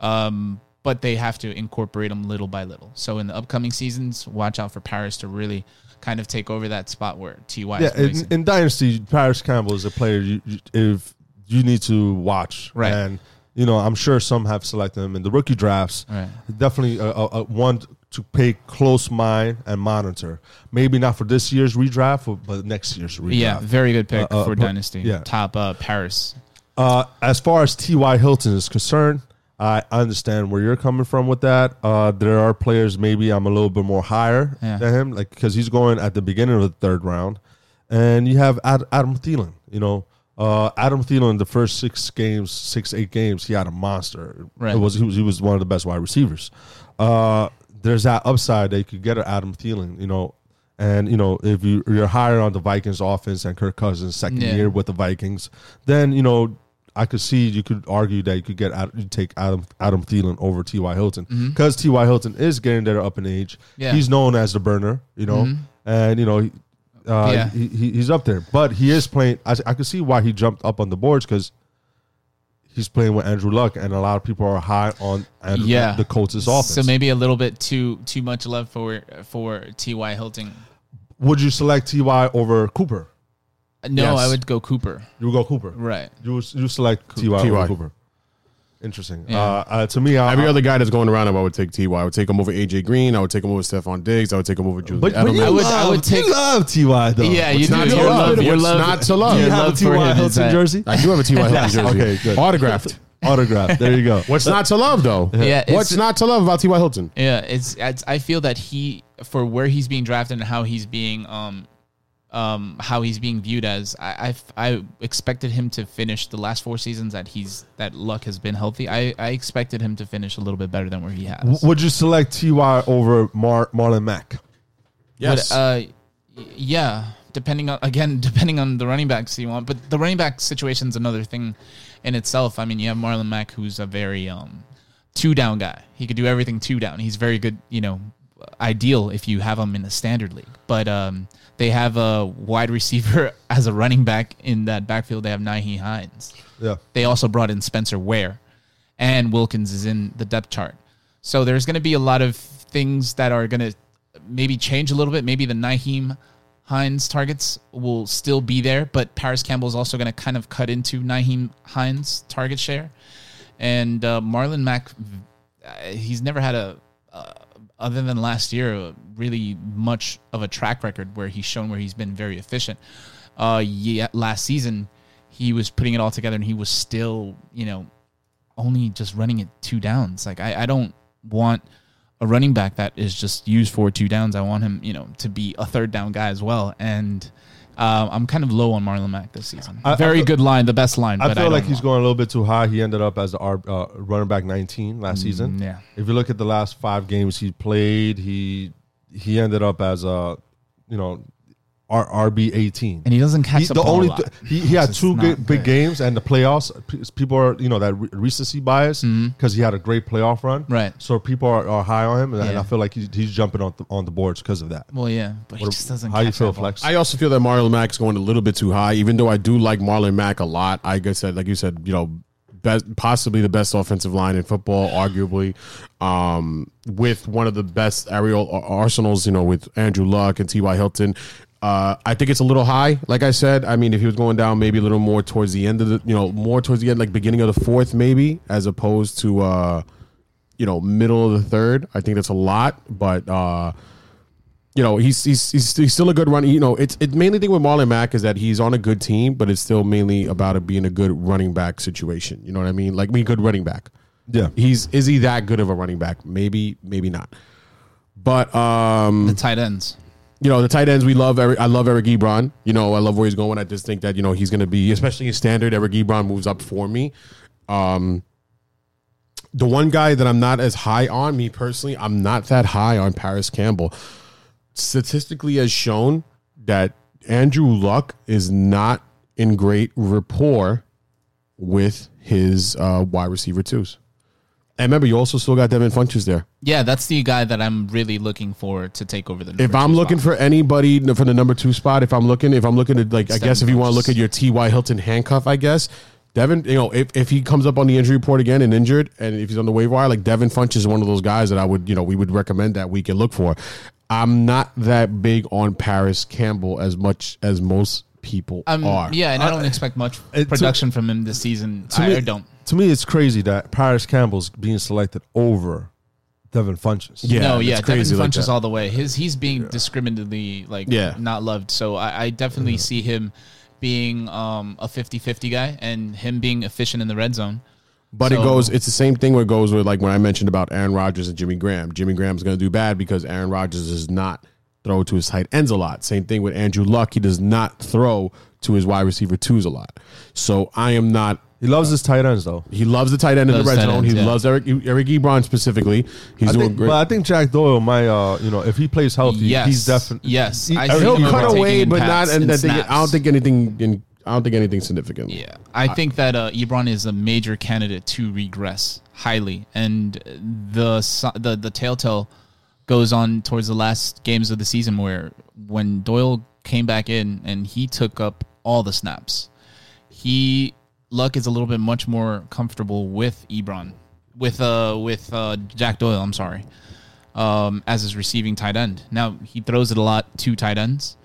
I: um, but they have to incorporate him little by little. So in the upcoming seasons, watch out for Parris to really kind of take over that spot where Ty
H: yeah.
I: is
H: In, in Dynasty, Parris Campbell is a player you, you if you need to watch,
I: Right.
H: And you know, I'm sure some have selected him in the rookie drafts.
I: Right.
H: Definitely a, a, a one to pay close mind and monitor. Maybe not for this year's redraft, but next year's redraft.
I: Yeah, very good pick
H: Uh, uh,
I: for
H: but-
I: Dynasty.
H: yeah.
I: Top uh, Parris.
H: Uh, as far as T.Y. Hilton is concerned, I understand where you're coming from with that. Uh, there are players maybe I'm a little bit more higher
I: Yeah.
H: than him, like because he's going at the beginning of the third round, and you have Ad- Adam Thielen. You know, uh, Adam Thielen in the first six games, six eight games, he had a monster.
I: Right.
H: It was he was he was one of the best wide receivers. Uh, there's that upside that you could get at Adam Thielen. You know. And you know, if you you're higher on the Vikings offense and Kirk Cousins second
I: Yeah.
H: year with the Vikings, then you know I could see you could argue that you could get Ad- you take Adam Adam Thielen over T.Y. Hilton because T.Y. Hilton is getting there up in age.
I: Mm-hmm. Yeah.
H: He's known as the burner, you know, and you know, he- uh,
I: Yeah.
H: he, he, he's up there. But he is playing. I, I could see why he jumped up on the boards because he's playing with Andrew Luck, and a lot of people are high on Andrew,
I: Yeah.
H: the Colts' offense.
I: So maybe a little bit too too much love for for Ty Hilton.
H: would you select T.Y. over Cooper?
I: No,
A: Yes.
I: I would go Cooper.
H: You would go Cooper,
I: Right.
H: You would, you select T.Y.
A: T.Y..
H: over Cooper. Interesting.
I: Yeah.
H: Uh, uh, to me, I,
A: Every
H: I-
A: other guy that's going around him, I would take Ty. I would take him over AJ Green. I would take him over Stefon Diggs. I would take him over Julian
H: But, but
A: Edelman.
H: you
I: I would-
H: love,
I: I would take-
H: you love Ty though.
I: Yeah, you
H: What's
I: do.
H: not to
I: Your
H: love?
I: love- your
H: What's
I: love-
H: not to
A: love?
H: Do you have a
I: love for
H: Ty
I: him
H: Hilton
I: that-
H: jersey?
A: I do have a T.Y. Hilton jersey.
H: Okay, good.
A: Autographed.
H: Autograph. There you go.
A: What's not to love though?
I: Yeah, it's-
A: What's not to love about T.Y. Hilton?
I: Yeah, it's, it's I feel that he for where he's being drafted and how he's being um um how he's being viewed as I I, I expected him to finish the last four seasons that he's that luck has been healthy. I I expected him to finish a little bit better than where he has.
H: Would you select Ty over Mar- Marlon Mack?
A: Yes.
I: But, uh, yeah, depending on again, depending on the running backs you want. But the running back situation is another thing in itself. I mean, you have Marlon Mack, who's a very um, two down guy. He could do everything two down. He's very good. You know, ideal if you have him in the standard league. But um, they have a wide receiver as a running back in that backfield. They have Nyheim Hines.
H: Yeah.
I: They also brought in Spencer Ware, and Wilkins is in the depth chart. So there's going to be a lot of things that are going to maybe change a little bit. Maybe the Nyheim Hines targets will still be there, but Parris Campbell is also going to kind of cut into Nyheim Hines' target share. And uh, Marlon Mack, uh, he's never had a, uh, other than last year, really much of a track record where he's shown where he's been very efficient. Uh, last season, he was putting it all together, and he was still, you know, only just running it two downs. Like I, I don't want a running back that is just used for two downs. I want him, you know, to be a third down guy as well. And uh, I'm kind of low on Marlon Mack this season.
H: I- I
I: Very
H: feel-
I: good line, the best line.
H: I feel
I: I
H: like he's going a little bit too high. He ended up as the uh, running back 19 last season.
I: Mm, yeah.
H: If you look at the last five games he played, he he ended up as a you know R, RB 18.
I: and he doesn't catch
H: He-
I: the,
H: the
I: ball
H: only
I: a lot.
H: th- he, he had two
I: not
H: big, big
I: good.
H: games and the playoffs. p- People are you know that re- recency bias because he had a great playoff run.
I: Mm-hmm. Right.
H: So people are, are high on him, and, and I feel like he's, he's jumping on the, on the boards because of that.
I: Well, yeah, but he just doesn't.
H: how you feel,
I: that.
H: Flex?
A: I also feel that Marlon Mack's going a little bit too high, even though I do like Marlon Mack a lot. I guess that, like you said, you know, best, possibly the best offensive line in football, arguably, um, with one of the best aerial arsenals, you know, with Andrew Luck and T.Y. Hilton. Uh, I think it's a little high. Like I said, I mean, if he was going down, maybe a little more towards the end of the, you know, more towards the end, like beginning of the fourth, maybe, as opposed to, uh, you know, middle of the third. I think that's a lot, but uh, you know, he's he's he's, he's still a good run. You know, it's it mainly thing with Marlon Mack is that he's on a good team, but it's still mainly about it being a good running back situation. You know what I mean? Like, being a good running back.
H: Yeah.
A: He's is he that good of a running back? Maybe, maybe not. But um,
I: The tight ends.
A: You know, the tight ends we love. Eric, I love Eric Ebron. You know, I love where he's going. I just think that you know he's going to be, especially in standard. Eric Ebron moves up for me. Um, the one guy that I'm not as high on, me personally, I'm not that high on Parris Campbell. Statistically, has shown that Andrew Luck is not in great rapport with his uh, wide receiver twos. And remember, you also still got Devin Funchess there.
I: Yeah, that's the guy that I'm really looking for to take over the. Number
A: If I'm looking
I: spot.
A: for anybody for the number two spot, if I'm looking, if I'm looking at like, I guess if you want to look at your T.Y. Hilton handcuff, I guess Devin, you know, if, if he comes up on the injury report again and injured, and if he's on the waiver wire, like Devin Funch is one of those guys that I would, you know, we would recommend that we and look for. I'm not that big on Parris Campbell as much as most people
I: Um,
A: are.
I: yeah, and I don't expect much
H: to-
I: production from him this season.
H: To
I: I,
H: me,
I: I don't.
H: To me, it's crazy that Parris Campbell's being selected over Devin Funchess.
A: Yeah,
I: no,
A: it's
I: yeah,
A: crazy
I: Devin
A: like
I: Funch
A: that.
I: all the way. His he's being discriminately like
A: Yeah.
I: not loved. So I, I definitely see him being um, a 50-50 guy and him being efficient in the red zone.
A: But it goes. It's the same thing. Where it goes with like when I mentioned about Aaron Rodgers and Jimmy Graham. Jimmy Graham's going to do bad because Aaron Rodgers does not throw to his tight ends a lot. Same thing with Andrew Luck. He does not throw to his wide receiver twos a lot. So I am not.
H: He loves his tight ends though.
A: He loves the tight end in the
I: Loves
A: red
I: tight
A: zone.
I: ends,
A: he
I: yeah.
A: loves Eric Eric Ebron specifically. He's
H: I
A: doing
H: think,
A: great.
H: but I think Jack Doyle might, uh, you know, if he plays healthy,
I: Yes.
H: he's definitely
I: Yes.
H: He,
I: I
H: I
I: see
A: He'll
I: him
A: cut
I: overtaking
A: away,
I: in
A: but not.
I: pass
A: And
I: and
A: I think I don't
I: snaps.
A: think anything. In, I don't think anything significant.
I: Yeah, I think that uh, Ebron is a major candidate to regress highly, and the so- the the telltale goes on towards the last games of the season where when Doyle came back in and he took up all the snaps, he Luck is a little bit much more comfortable with Ebron, with uh with uh Jack Doyle. I'm sorry, um as his receiving tight end. Now he throws it a lot to tight ends.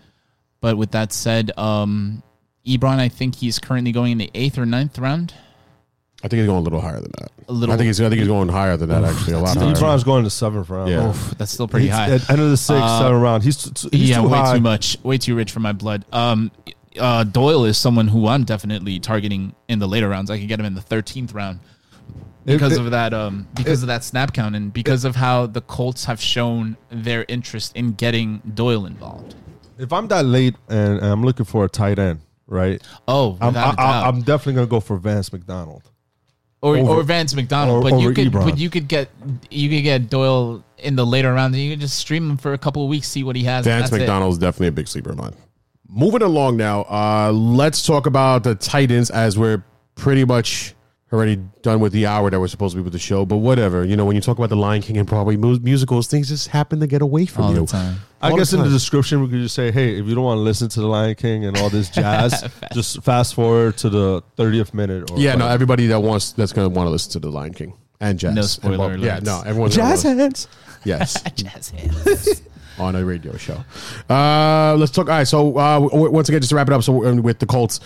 I: But with that said, um, Ebron, I think he's currently going in the eighth or ninth round.
A: I think he's going a little higher than that.
I: A little-
A: I think he's. I think he's going higher than that. Actually, a lot higher.
H: Ebron's going to seventh round.
A: Yeah.
I: Oof, that's still pretty
H: He's
I: high.
H: At end of the sixth,
I: Uh,
H: seventh round. He's, t- he's
I: yeah,
H: too
I: way
H: high.
I: too much, way too rich for my blood. Um, uh, Doyle is someone who I'm definitely targeting in the later rounds. I could get him in the thirteenth round because
H: It- it-
I: of that. Um, because of that snap count and because of how the Colts have shown their interest in getting Doyle involved.
H: If I'm that late and, and I'm looking for a tight end, right?
I: Oh,
H: I'm,
I: without a
H: I,
I: doubt.
H: I, I'm definitely gonna go for Vance McDonald.
I: or,
H: over-
I: or Vance McDonald,
H: or-
I: but you could
H: Ebron.
I: but you could get you could get Doyle in the later rounds and you could just stream him for a couple of weeks, see what he has.
A: Vance
I: that's it.
A: McDonald is definitely a big sleeper of mine. Moving along now, uh, let's talk about the Titans as we're pretty much already done with the hour that we're supposed to be with the show. But whatever, you know, when you talk about the Lion King and Broadway mu- musicals, things just happen to get away from
I: all
A: you.
I: the time.
H: I
A: All
H: guess
A: the
H: in the description we could just say, hey, if you don't want to listen to the Lion King and all this jazz, just fast forward to the 30th minute. Or
A: Yeah, no, everybody that wants that's going to want to listen to the Lion King and jazz.
I: No
A: And
I: spoiler
A: Bob- Yeah,
I: alerts.
A: no, everyone's
H: jazz hands.
A: Yes.
I: Jazz hands.
A: On a radio show. Uh, let's talk. All right. So uh, once again, just to wrap it up. So uh, with the Colts,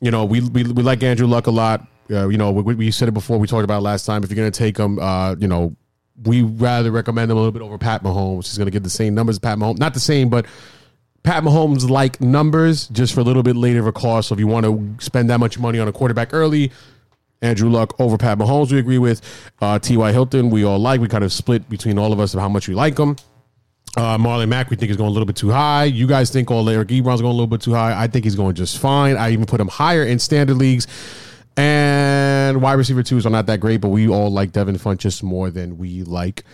A: you know, we we, we like Andrew Luck a lot. Uh, you know, we, we said it before. We talked about last time. If you're going to take him, uh, you know, we rather recommend him a little bit over Pat Mahomes. He's going to get the same numbers as Pat Mahomes. Not the same, but Pat Mahomes like numbers just for a little bit later of a cost. So if you want to spend that much money on a quarterback early, Andrew Luck over Pat Mahomes, we agree with. Uh, T.Y. Hilton, we all like. We kind of split between all of us of how much we like him. Uh, Marlon Mack, we think is going a little bit too high. You guys think all Eric Ebron's going a little bit too high. I think he's going just fine. I even put him higher in standard leagues. And wide receiver twos are not that great, but we all like Devin Funchess more than we like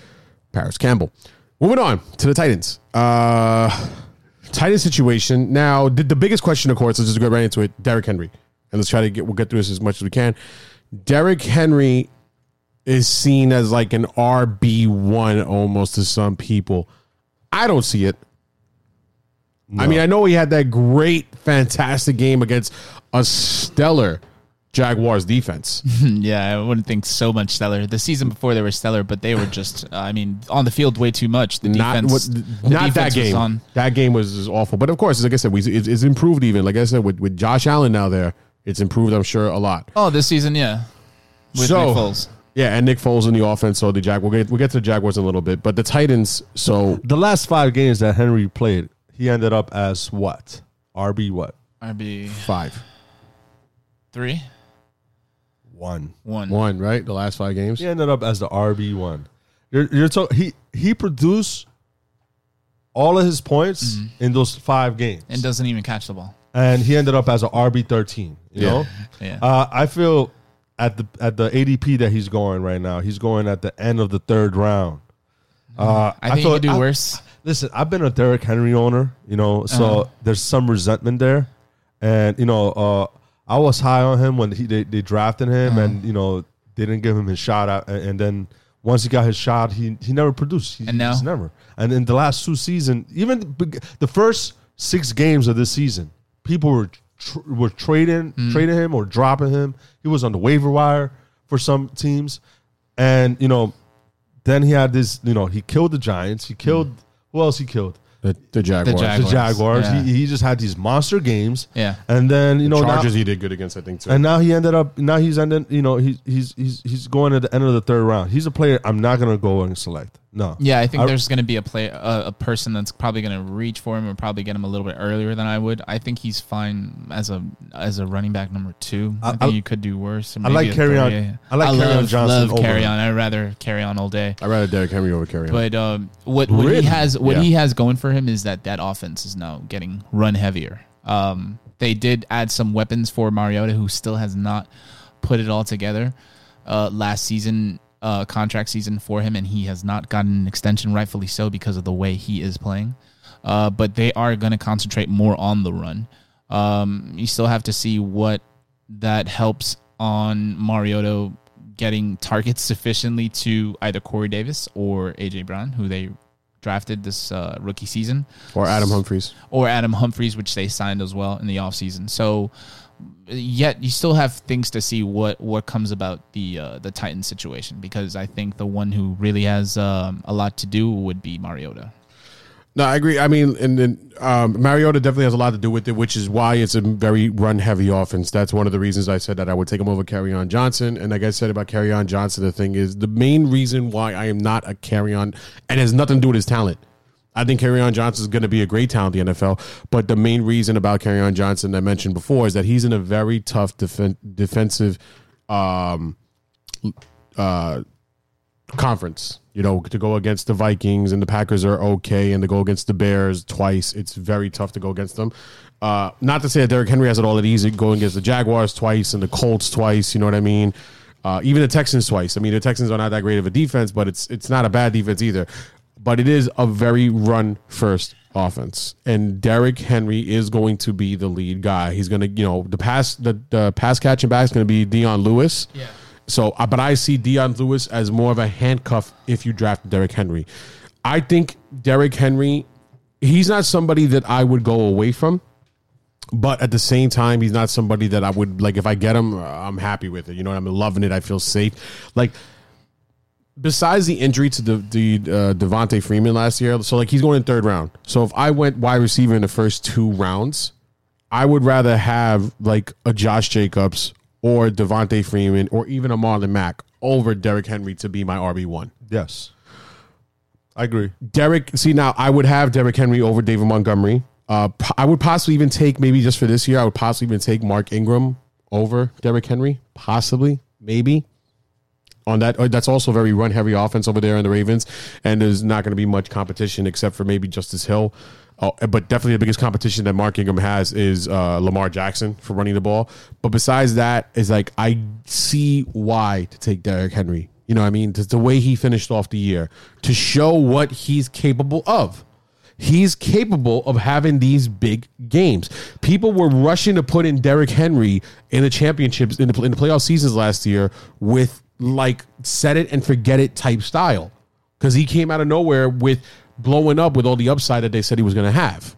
A: Parris Campbell. Moving on to the Titans. Uh, Titans situation. Now, the, the biggest question, of course, let's just go right into it. Derrick Henry, and let's try to get we'll get through this as much as we can. Derrick Henry is seen as like an RB one almost to some people. I don't see it. I mean, I know he had that great, fantastic game against a stellar Jaguars defense.
I: yeah, I wouldn't think so much stellar. The season before they were stellar, but they were just, I mean, on the field way too much. The
A: not
I: defense,
A: what,
I: the
A: not that
I: defense was
A: game.
I: on-
A: That game was, was awful. But of course, like I said, we, it's, it's improved even. Like I said, with, with Josh Allen now there, it's improved. I'm sure a lot.
I: Oh, this season, yeah. With
A: so,
I: Nick Foles.
A: Yeah, and Nick Foles in the offense. So the Jag, we'll get we'll get to the Jaguars in a little bit. But the Titans. So
H: The last five games that Henry played, he ended up as what? RB what?
I: RB
A: five,
I: three,
H: One.
I: one.
A: one, right? The last five games.
H: He ended up as the RB one. You're you're so he he produced all of his points in those five games,
I: And doesn't even catch the ball.
H: and he ended up as a RB thirteen. You
A: Yeah.
H: know,
I: Yeah.
H: uh, I feel at the at the ADP that he's going right now, he's going at the end of the third round. Uh,
I: I think he could do
H: I-
I: worse.
H: Listen, I've been a Derrick Henry owner, you know, so
I: Uh-huh.
H: there's some resentment there, and you know, uh, I was high on him when he they, they drafted him,
I: Uh-huh.
H: and you know, they didn't give him his shot, out, and, and then once he got his shot, he he never produced. He,
I: And now?
H: he's never. And in the last two seasons, even the the first six games of this season, people were tr- were trading
I: Mm.
H: trading him or dropping him. He was on the waiver wire for some teams, and you know, then he had this. You know, he killed the Giants. He killed who else? He killed
A: The, the Jaguars.
I: Jag-
H: the Jaguars.
I: Yeah.
H: He, he just had these monster games.
I: Yeah.
H: and then you know now-
A: Chargers he did good against, I think too.
H: and now he ended up. Now he's ended. You know, he's he's he's he's going at the end of the third round. He's a player I'm not gonna go and select. No.
I: Yeah, I think
H: I-
I: there's going to be a play a, a person that's probably going to reach for him and probably get him a little bit earlier than I would. I think he's fine as a as a running back number two. I,
H: I-
I: think
H: I-
I: you could do worse. or
H: I like Kerryon-
I: three.
H: I like Carry On
I: love,
H: Johnson
I: Love
H: over
I: Kerryon. I'd rather Kerryon all day.
A: I'd rather Derrick Henry over Kerryon.
I: But um, what what
A: Really?
I: he has what
A: Yeah.
I: he has going for him is that that offense is now getting run heavier. Um, they did add some weapons for Mariota, who still has not put it all together. Uh, last season, uh, contract season for him, and he has not gotten an extension, rightfully so, because of the way he is playing. Uh, but they are going to concentrate more on the run. Um, you still have to see what that helps on Mariota getting targets sufficiently to either Corey Davis or AJ Brown, who they drafted this uh, rookie season,
A: or Adam Humphries.
I: or Adam Humphries, which they signed as well in the offseason. So yet you still have things to see what what comes about the uh, the Titans situation because I think the one who really has um, a lot to do would be Mariota.
A: No, I agree. I mean, and then um, Mariota definitely has a lot to do with it, which is why it's a very run heavy offense. That's one of the reasons I said that I would take him over Kerryon Johnson. And like I said about Kerryon Johnson, the thing is the main reason why I am not a Kerryon, and has nothing to do with his talent. I think Kerryon Johnson is going to be a great talent in the NFL. But the main reason about Kerryon Johnson I mentioned before is that he's in a very tough defen- defensive um, uh, conference. You know, to go against the Vikings and the Packers are okay, and to go against the Bears twice, it's very tough to go against them. Uh, not to say that Derrick Henry has it all that easy going against the Jaguars twice and the Colts twice. You know what I mean? Uh, even the Texans twice. I mean, the Texans are not that great of a defense, but it's it's not a bad defense either. But it is a very run first offense, and Derrick Henry is going to be the lead guy. He's going to, you know, the pass the, the pass catching back is going to be Dion Lewis. Yeah. So, uh, but I see Dion Lewis as more of a handcuff if you draft Derrick Henry. I think Derrick Henry, he's not somebody that I would go away from, but at the same time, he's not somebody that I would like. If I get him, uh, I'm happy with it. You know, I'm loving it. I feel safe. Like, besides the injury to the the uh, Devonta Freeman last year, so like he's going in third round. So if I went wide receiver in the first two rounds, I would rather have like a Josh Jacobs or Devonta Freeman or even a Marlon Mack over Derrick Henry to be my RB one.
H: Yes. I agree.
A: Derek, see now, I would have Derrick Henry over David Montgomery. Uh, I would possibly even take maybe just for this year. I would possibly even take Mark Ingram over Derrick Henry, possibly, maybe. On that, uh, that's also very run heavy offense over there in the Ravens, and there's not going to be much competition except for maybe Justice Hill. Oh, but definitely the biggest competition that Mark Ingram has is uh, Lamar Jackson for running the ball. But besides that, is like I see why to take Derrick Henry. You know what I mean? The way he finished off the year to show what he's capable of. He's capable of having these big games. People were rushing to put in Derrick Henry in the championships in the, in the playoff seasons last year with like set it and forget it type style because he came out of nowhere with blowing up with all the upside that they said he was going to have.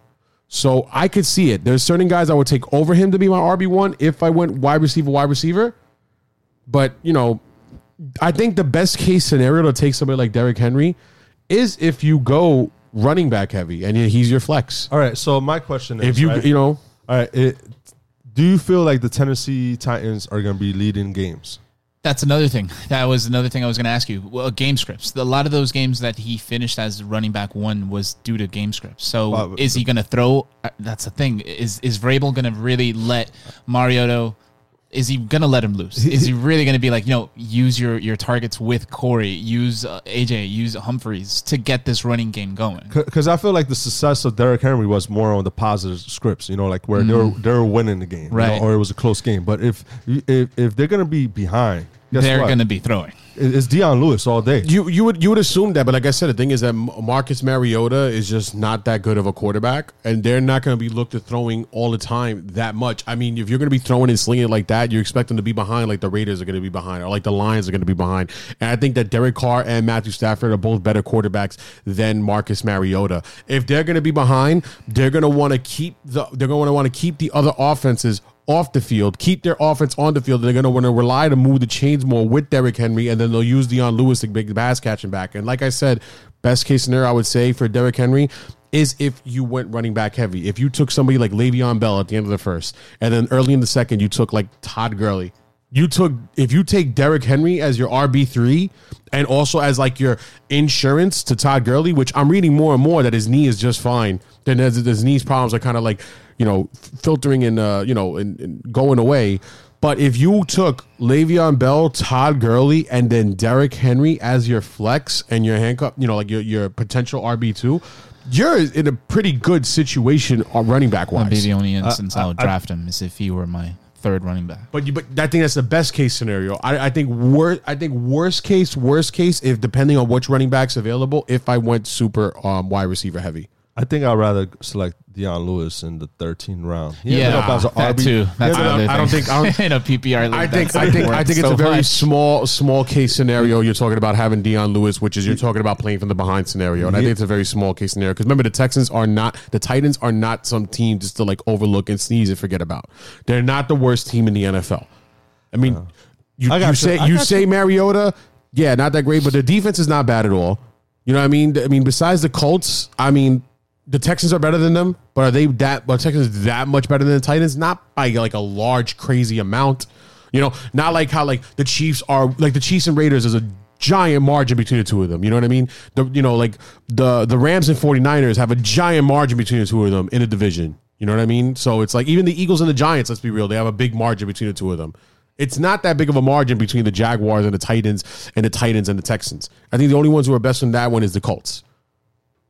A: So I could see it. There's certain guys I would take over him to be my RB one if I went wide receiver, wide receiver. But you know, I think the best case scenario to take somebody like Derrick Henry is if you go running back heavy and he's your flex.
H: All right. So my question is,
A: If you
H: right?
A: you know,
H: all right, it, do you feel like the Tennessee Titans are going to be leading games?
I: That's another thing. That was another thing I was going to ask you. Well, game scripts. A lot of those games that he finished as running back one was due to game scripts. So
H: Uh,
I: is he going to throw? uh, That's the thing. Is is Vrabel going to really let Mariota? Is he going to let him loose? Is he really going to be like, you know, use your your targets with Corey, use uh, AJ, use Humphries to get this running game going?
H: Because I feel like the success of Derrick Henry was more on the positive scripts, you know, like where they're they're winning the game, you know,
I: Right.
H: or it was a close game. But if if if they're going to be behind,
I: They're
H: what?
I: to be throwing.
H: It- It's Dion Lewis all day.
A: You you would you would assume that, but like I said, the thing is that Marcus Mariota is just not that good of a quarterback, and they're not going to be looked at throwing all the time that much. I mean, if you're going to be throwing and slinging it like that, you expect them to be behind, like the Raiders are going to be behind, or like the Lions are going to be behind. And I think that Derek Carr and Matthew Stafford are both better quarterbacks than Marcus Mariota. If they're going to be behind, they're going to want to keep the they're going to want to keep the other offenses off the field, keep their offense on the field. They're going to want to rely to move the chains more with Derrick Henry, and then they'll use Dion Lewis to make the pass catching back. And like I said, best case scenario I would say for Derrick Henry is if you went running back heavy. If you took somebody like Le'Veon Bell at the end of the first, and then early in the second you took like Todd Gurley. You took if you take Derrick Henry as your RB three and also as like your insurance to Todd Gurley, which I'm reading more and more that his knee is just fine. Then his, his knees problems are kind of like you know filtering and uh, you know and, and going away. But if you took Le'Veon Bell, Todd Gurley, and then Derrick Henry as your flex and your handcuff, you know, like your your potential RB two, you're in a pretty good situation uh, running back
I: That'd be
A: wise.
I: the only instance I,
H: I-
I: would
H: I-
I: draft him is if he were my third running back.
A: But you, but I think that's the best case scenario. I, I think worst. I think worst case, worst case, if depending on which running backs available, if I went super um, wide receiver heavy.
H: I think I'd rather select Dion Lewis in the 13th round. He
I: Yeah,
H: ended up as a
I: that
H: RB.
I: too. That's
A: I don't-
I: another
A: I don't think- I don't-
I: in a PPR league.
A: I think I think I think it's
I: so
A: a very
I: much.
A: small small case scenario. Mm-hmm. You're talking about having Dion Lewis, which is you're talking about playing from the behind scenario, and I think it's a very small case scenario. Because remember, the Texans are not the Titans are not some team just to like overlook and sneeze and forget about. They're not the worst team in the NFL. I mean, you,
H: I
A: you
H: you.
A: say
H: I
A: you say
H: you.
A: Mariota, yeah, not that great, but the defense is not bad at all. You know what I mean? I mean, besides the Colts, I mean, the Texans are better than them, but are they that? But Texans that much better than the Titans? Not by like a large, crazy amount. You know, not like how like the Chiefs are like the Chiefs and Raiders is a giant margin between the two of them. You know what I mean? The you know, like the the Rams and 49ers have a giant margin between the two of them in the division. You know what I mean? So it's like even the Eagles and the Giants, let's be real, they have a big margin between the two of them. It's not that big of a margin between the Jaguars and the Titans and the Titans and the Texans. I think the only ones who are best in that one is the Colts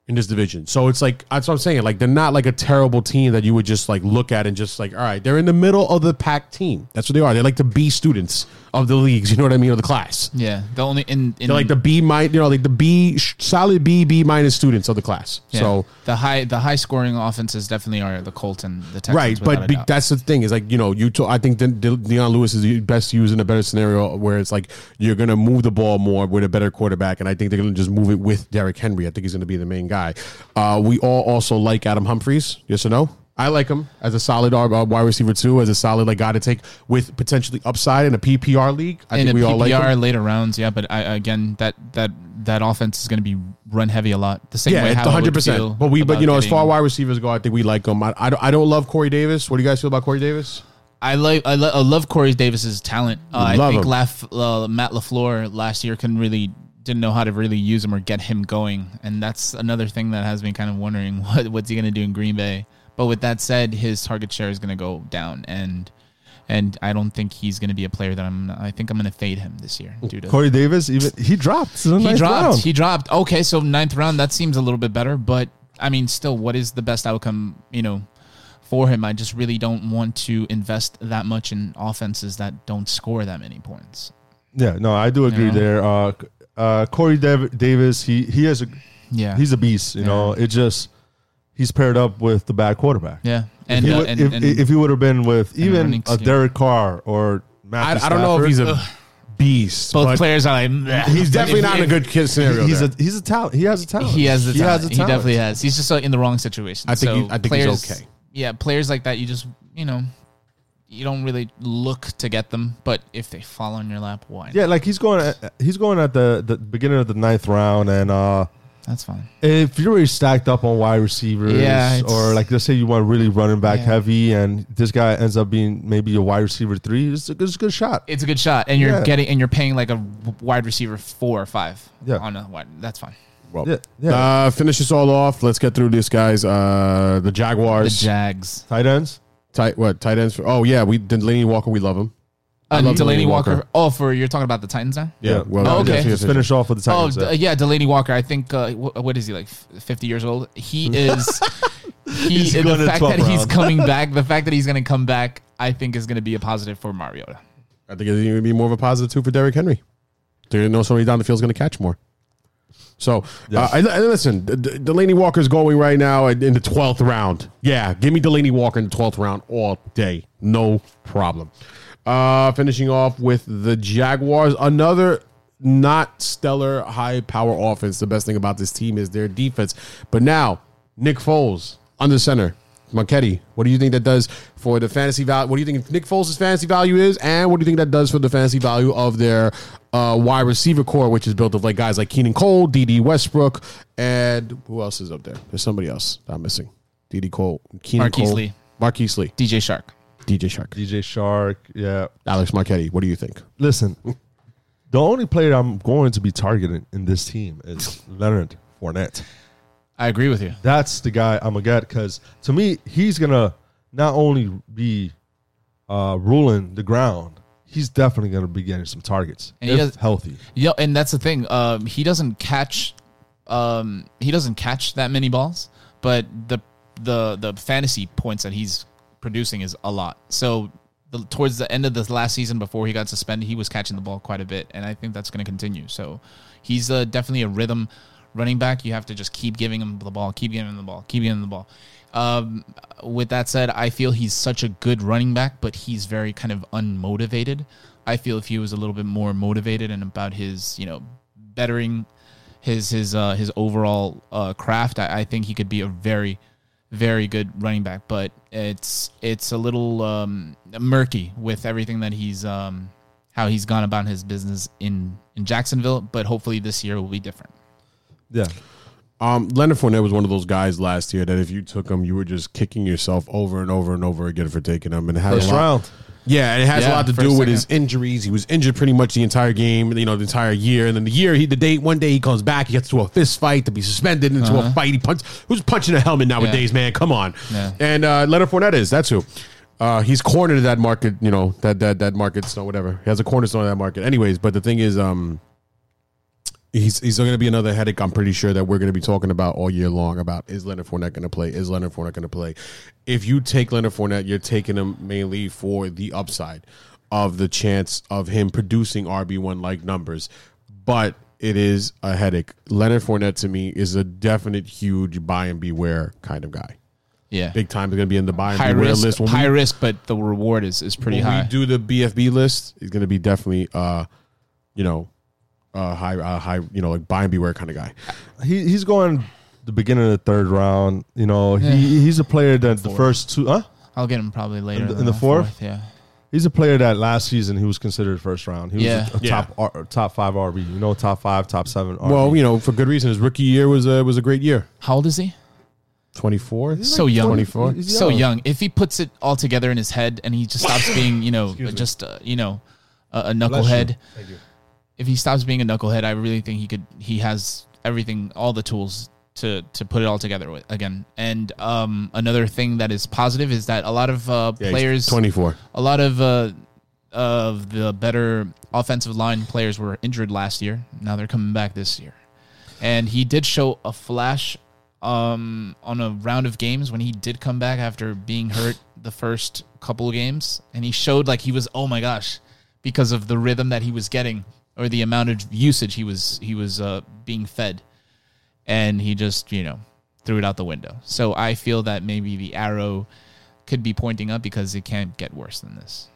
A: in this division. So it's like that's what I'm saying. Like they're not like a terrible team that you would just like look at and just like, all right, they're in the middle of the pack team. That's what they are. They're like the B students of the leagues. You know what I mean? Of the class.
I: Yeah, the only in, in
A: They're like the B minus, you know, like the B solid B B minus students of the class.
I: yeah,
A: So
I: the high the high scoring offenses definitely are the Colts and the Texans.
A: right,
I: without
A: but
I: a
A: be,
I: doubt.
A: that's the thing is like you know you. To, I think De- De- Dion Lewis is the best used in a better scenario where it's like you're gonna move the ball more with a better quarterback, and I think they're gonna just move it with Derrick Henry. I think he's gonna be the main guy. Uh, we all also like Adam Humphries. Yes or no? I like him as a solid uh, wide receiver too, as a solid like guy to take with potentially upside in a PPR league. I
I: in
A: think
I: a
A: we all like
I: PPR
A: him.
I: later rounds, yeah. But I, again, that that that offense is going to be run heavy a lot. The same
A: Yeah,
I: way how
A: hundred percent. But we, but you know, as far
I: getting-
A: wide receivers go, I think we like him. I, I, don't, I don't love Corey Davis. What do you guys feel about Corey Davis?
I: I like I, lo- I love Corey Davis's talent. Uh, I think. Laf, uh, Matt Lafleur last year couldn't really didn't know how to really use him or get him going, and that's another thing that has me kind of wondering what what's he going to do in Green Bay. But with that said, his target share is going to go down, and and I don't think he's going to be a player that I'm. I think I'm going to fade him this year due to
H: Corey Davis, even he dropped.
I: he dropped.
H: round.
I: He dropped. Okay, so ninth round that seems a little bit better, but I mean, still, what is the best outcome? You know, for him, I just really don't want to invest that much in offenses that don't score that many points.
H: Yeah, no, I do agree
I: You know?
H: there. Uh, uh, Corey Dav- Davis, he he has a
I: Yeah.
H: he's a beast. You know, it just he's paired up with the bad quarterback.
I: Yeah,
H: If
I: and
H: he
I: uh,
H: would,
I: and,
H: if,
I: and
H: if he would have been with even a. Derek Carr or
A: I,
H: Matthew
A: I don't know if he's a beast.
I: both players are like "Meh."
A: He's definitely
I: if-
A: not in a good kid scenario.
H: he's
A: there.
H: a he's a talent. He has a talent.
I: He has the
H: He
I: talent.
H: has a
I: He definitely has. He's just uh, in the wrong situation.
A: I think
I: So
A: he- I think he's
I: players,
A: okay.
I: Yeah, players like that, you just you know, you don't really look to get them, but if they fall on your lap, why? not?
H: Yeah, like he's going. At, he's going at the the beginning of the ninth round, and uh,
I: That's fine.
H: if you're already stacked up on wide receivers,
I: Yeah,
H: or like let's say you want really running back
I: Yeah.
H: heavy, and this guy ends up being maybe a wide receiver three, it's a good, it's a good shot.
I: It's a good shot, and you're
H: Yeah.
I: getting and you're paying like a wide receiver four or five.
H: Yeah.
I: on a wide. That's fine.
A: Well,
H: Yeah, yeah.
A: Uh, finish this all off. Let's get through this, guys. Uh, the Jaguars, The
I: Jags.
H: Tight ends.
A: tight what tight ends? For, oh yeah, we Delanie Walker. We love him.
I: Uh,
A: love
I: Delanie
A: Delanie
I: Walker.
A: Walker.
I: Oh, for you're talking about the Titans now?
A: Yeah. Well,
I: Oh, okay.
A: yes, yes,
H: Let's
A: yes.
H: finish off with the
I: Oh,
H: Titans.
I: d-
H: uh,
I: yeah, Delanie Walker. I think uh, wh- what is he like? Fifty years old. He is. he
H: He's
I: the
H: going to
I: fact
H: 12
I: that he's coming back. The fact that he's going to come back, I think, is going to be a positive for Mariota.
A: I think it's going to be more of a positive too for Derrick Henry. They know somebody down the field is going to catch more. So, uh, I, I- listen, D- D- Delanie Walker's going right now in in the 12th round. Yeah, give me Delanie Walker in the 12th round all day. No problem. Uh, finishing off with the Jaguars, another not stellar high power offense. The best thing about this team is their defense. But now, Nick Foles under center. Marchetti, what do you think that does for the fantasy value? What do you think Nick Foles' fantasy value is? And what do you think that does for the fantasy value of their uh, wide receiver core, which is built of like guys like Keelan Cole, Dede Westbrook, and who else is up there? There's somebody else that I'm missing. DD Cole, Keelan
I: Marquise
A: Cole,
I: Lee.
A: Marquise Lee,
I: DJ Chark.
A: DJ Chark,
H: DJ Chark. Yeah.
A: Alex Marchetti. What do you think?
H: Listen, the only player I'm going to be targeting in this team is Leonard Fournette.
I: I agree with you.
H: That's the guy I'm gonna get because to me, he's gonna not only be uh, ruling the ground, he's definitely gonna be getting some targets
I: And he
H: if healthy.
I: Yeah, and that's the thing. Um, he doesn't catch, um, he doesn't catch that many balls, but the the the fantasy points that he's producing is a lot. So the, towards the end of the last season, before he got suspended, he was catching the ball quite a bit, and I think that's going to continue. So he's uh, definitely a rhythm running back. You have to just keep giving him the ball, keep giving him the ball, keep giving him the ball. Um, with that said, I feel he's such a good running back, but he's very kind of unmotivated. I feel if he was a little bit more motivated and about his, you know, bettering his his uh, his overall uh, craft, I, I think he could be a very very good running back. But it's it's a little um, murky with everything that he's um, how he's gone about his business in in Jacksonville. But hopefully this year will be different.
H: Yeah,
A: Um, Leonard Fournette was one of those guys last year that if you took him, you were just kicking yourself over and over and over again for taking him. And it had
H: first
A: a lot,
H: round.
A: Yeah, and it has a lot to do with his injuries. He was injured pretty much the entire game, you know, the entire year. And then the year, he the day one day he comes back, he gets to a fist fight to be suspended into a
I: Uh-huh.
A: fight. He punch who's punching a helmet nowadays, man? Come on.
I: Yeah.
A: And uh, Leonard Fournette is that's who. Uh, he's cornered that market, you know, that that that market stone, whatever. He has a cornerstone of that market. Anyways, but the thing is, um, he's he's going to be another headache. I'm pretty sure that we're going to be talking about all year long about is Leonard Fournette going to play? Is Leonard Fournette going to play? If you take Leonard Fournette, you're taking him mainly for the upside of the chance of him producing RB one like numbers, but it is a headache. Leonard Fournette to me is a definite huge buy and beware kind of guy.
I: Yeah,
A: Big time is going to be in the buy and
I: high
A: beware
I: risk,
A: list. When
I: high
A: we,
I: risk, but the reward is is pretty
A: when
I: high.
A: we do the BFB list, it's going to be definitely, uh, you know, uh, high, uh, high, you know, like buy and beware kind of guy.
H: He he's going the beginning of the third round. You know, he he's a player that the first two. Huh?
I: I'll get him probably later
H: In the- in the
I: that,
H: fourth?
I: Yeah,
H: He's a player that last season he was considered first round. He was
I: Yeah.
H: a, a
A: Yeah.
H: top R, top five RB. You know, top five, top seven. RB.
A: Well, you know, for good reason. His rookie year was a was a great year.
I: how old is he?
A: Twenty four,
I: so young,
A: 24.
H: He's
I: so
H: young.
I: young. If he puts it all together in his head and he just stops being, you know, just uh, you know, a, a knucklehead. If he stops being a knucklehead, I really think he could. He has everything, all the tools to to put it all together with, again. And um, another thing that is positive is that a lot of uh,
A: Yeah,
I: players,
A: 24.
I: a lot of uh, of the better offensive line players were injured last year. Now they're coming back this year, and he did show a flash um, on a round of games when he did come back after being hurt the first couple of games, and he showed like he was oh my gosh because of the rhythm that he was getting or the amount of usage he was he was uh, being fed, and he just you know threw it out the window. So I feel that maybe the arrow could be pointing up because it can't get worse than this.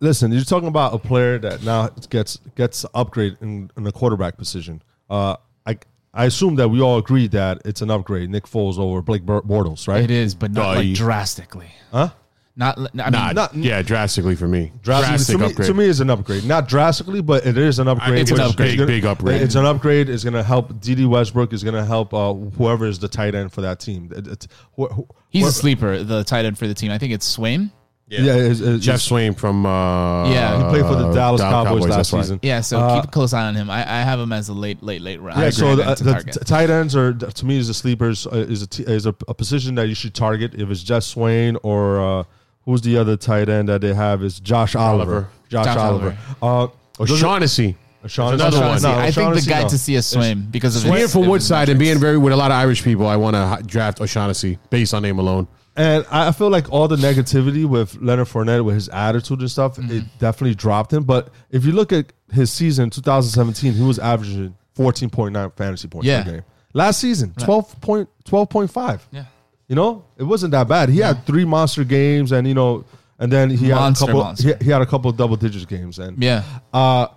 H: Listen, you're talking about a player that now gets gets upgrade in, in the quarterback position. Uh, I I assume that we all agree that it's an upgrade. Nick Foles over Blake Bor- Bortles, right?
I: It is, but not like drastically.
H: Huh?
I: Not, I mean,
A: Nah,
H: not-
A: yeah, drastically for me.
H: Drastically,
A: Drastic
H: to, me,
A: upgrade.
H: to me, is an upgrade. Not drastically, but it is an upgrade.
I: it's an
H: which is
I: upgrade.
H: gonna-
A: Big, big upgrade.
H: It's an upgrade. It's going to help. Dede Westbrook is going to help uh, whoever is the tight end for that team. It- it's- wh- wh-
I: he's
H: wh-
I: a sleeper, the tight end for the team. I think it's Swaim.
H: Yeah, it's- it's-
A: Geoff Swaim from uh,
I: Yeah.
H: He played for the Dallas Cowboys, last
A: that's right.
H: season.
I: Yeah, so
H: Uh,
I: keep a close eye on him. I, I have him as a late, late, late round.
H: Yeah, so the,
I: tight to
H: the
I: target.
H: t- tight ends are to me is the sleepers uh, is a t- is a, a position that you should target if it's Geoff Swaim or uh, who's the other tight end that they have is Josh Oliver.
A: Oliver.
H: Josh,
I: Josh
H: Oliver. Uh, those
A: O'Shaughnessy.
H: O'Shaughnessy.
A: another one.
H: No,
I: I think the guy
H: no.
I: to see is Swaim because of
A: Being
I: his,
A: from Woodside and being very with a lot of Irish people, I want to draft O'Shaughnessy based on name alone.
H: And I I feel like all the negativity with Leonard Fournette, with his attitude and stuff,
I: Mm-hmm.
H: it definitely dropped him. But if you look at his season, 2017, he was averaging 14.9 fantasy points
I: Yeah.
H: per game. Last season, 12 point, 12.5.
I: Yeah.
H: You know, it wasn't that bad. He had three monster games, and you know, and then he
I: Monster,
H: had a couple.
I: monster.
H: He, he had a couple of double digit games, and
I: Yeah.
H: uh,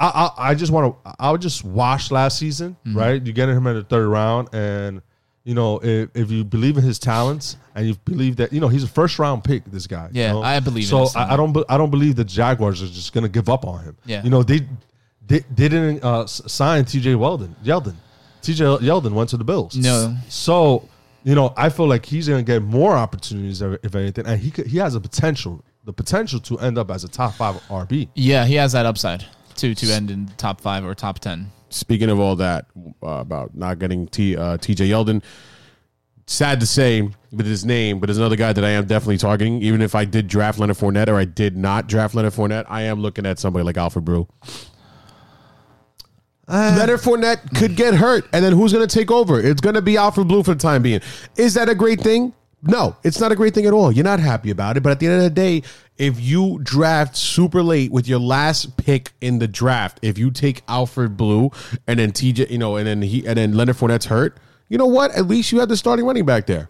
H: I, I I just want to. I would just watch last season,
I: Mm-hmm.
H: right? You get him in the third round, and you know if, if you believe in his talents and you believe that you know he's a first round pick, this guy. you
I: Yeah,
H: know?
I: I believe in
H: So
I: his
H: I, I don't. be- I don't believe the Jaguars are just going to give up on him.
I: Yeah.
H: You know they they, they didn't uh, s- sign T.J. Weldon. Yeldon. T.J. Yeldon went to the Bills.
I: No.
H: So you know I feel like he's going to get more opportunities if if anything, and he could, he has a potential. The potential to end up as a top five RB.
I: Yeah, he has that upside to to end in top five or top ten.
A: Speaking of all that uh, about not getting T, uh, TJ Yeldon, sad to say with his name, but there's another guy that I am definitely targeting. Even if I did draft Leonard Fournette or I did not draft Leonard Fournette, I am looking at somebody like Alfred Blue. Uh, Leonard Fournette could get hurt, and then who's going to take over? It's going to be Alfred Blue for the time being. Is that a great thing? No, it's not a great thing at all. You're not happy about it, but at the end of the day, if you draft super late with your last pick in the draft, if you take Alfred Blue and then TJ, you know, and then he and then Leonard Fournette's hurt, you know what? At least you have the starting running back there.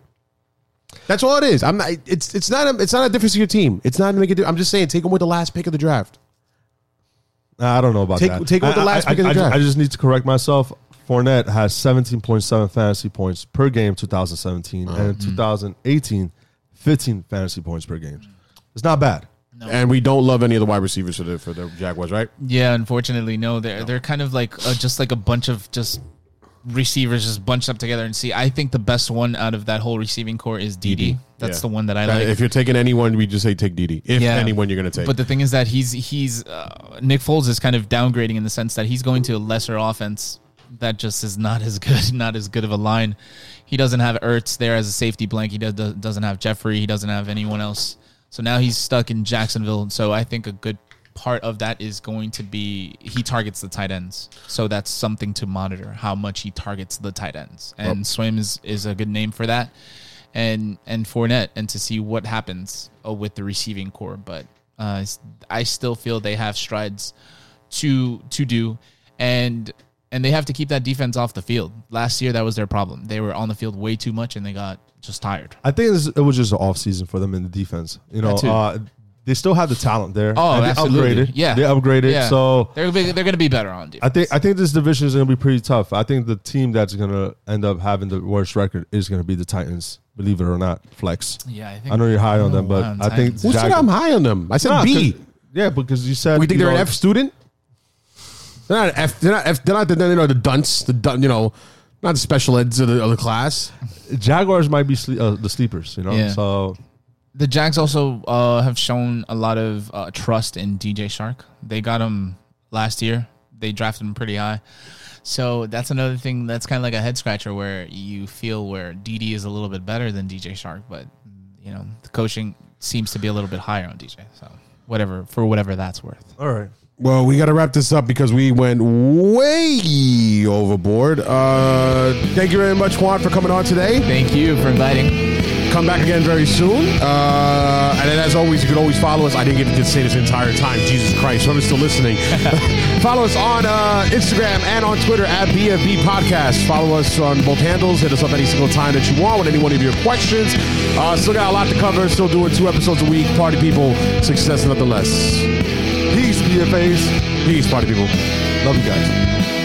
A: That's all it is. I'm not. It's it's not. A, it's not a difference in your team. It's not to make it. I'm just saying, take him with the last pick of the draft.
H: I don't know about
A: Take-
H: that.
A: take with the
H: I-
A: last
H: I,
A: pick of the
H: I, I, just,
A: draft.
H: I just need to correct myself. Fournette has 17.7 fantasy points per game 2017
A: Uh-huh.
H: and in 2018 15 fantasy points per game. It's not bad.
A: And we don't love any of the wide receivers for the for the Jaguars, right?
I: Yeah, unfortunately, no. They're they're kind of like uh, just like a bunch of just receivers just bunched up together. And see, I think the best one out of that whole receiving core is Dede. That's
A: Yeah.
I: the one that I like.
A: If you're taking anyone, we just say take Dede. If
I: Yeah.
A: anyone you're going to take.
I: But the thing is that he's he's uh, Nick Foles is kind of downgrading in the sense that he's going to a lesser offense that just is not as good, not as good of a line. He doesn't have Ertz there as a safety blank. He does, doesn't have Jeffery. He doesn't have anyone else. So now he's stuck in Jacksonville. So I think a good part of that is going to be he targets the tight ends. So that's something to monitor how much he targets the tight ends. And Swaim is, is a good name for that. And and Fournette and to see what happens uh, with the receiving core. But uh, I still feel they have strides to to do, and and they have to keep that defense off the field. Last year, that was their problem. They were on the field way too much, and they got just tired.
H: I think it was just an off season for them in the defense. You know, uh, they still have the talent there.
I: Oh,
H: and they
I: absolutely.
H: upgraded.
I: Yeah,
H: they upgraded.
I: Yeah.
H: So
I: they're big, they're going to be better on defense.
H: I think I think this division is going to be pretty tough. I think the team that's going to end up having the worst record is going to be the Titans. Believe it or not, flex.
I: Yeah, I think-
H: I know you're high on them, but
I: on
H: I think
A: Who said I'm high on them? I said
H: Nah,
A: B.
H: 'cause- Yeah, because you said
A: We think they're an F student. They're not F. They're not F. They're not the you know the dunce. The dun, you know, not the special eds of the, of the class.
H: Jaguars might be sle- uh, the sleepers. You know,
I: Yeah.
H: so
I: the Jags also uh, have shown a lot of uh, trust in DJ Chark. They got him last year. They drafted him pretty high. So that's another thing that's kind of like a head scratcher where you feel where Dede is a little bit better than DJ Chark, but you know the coaching seems to be a little bit higher on DJ. So whatever for whatever that's worth.
H: All right.
A: Well, we got to wrap this up because we went way overboard. Uh, thank you very much, Juan, for coming on today.
I: Thank you for inviting.
A: Come back again very soon. Uh, and then, as always, you can always follow us. I didn't get to say this entire time. Jesus Christ. Whoever's still listening, follow us on uh, Instagram and on Twitter at BFB Podcast. Follow us on both handles. Hit us up any single time that you want with any one of your questions. Uh, still got a lot to cover. Still doing two episodes a week. Party people, success nonetheless.
H: Peace, BFAs.
A: Peace, party people.
H: Love you guys.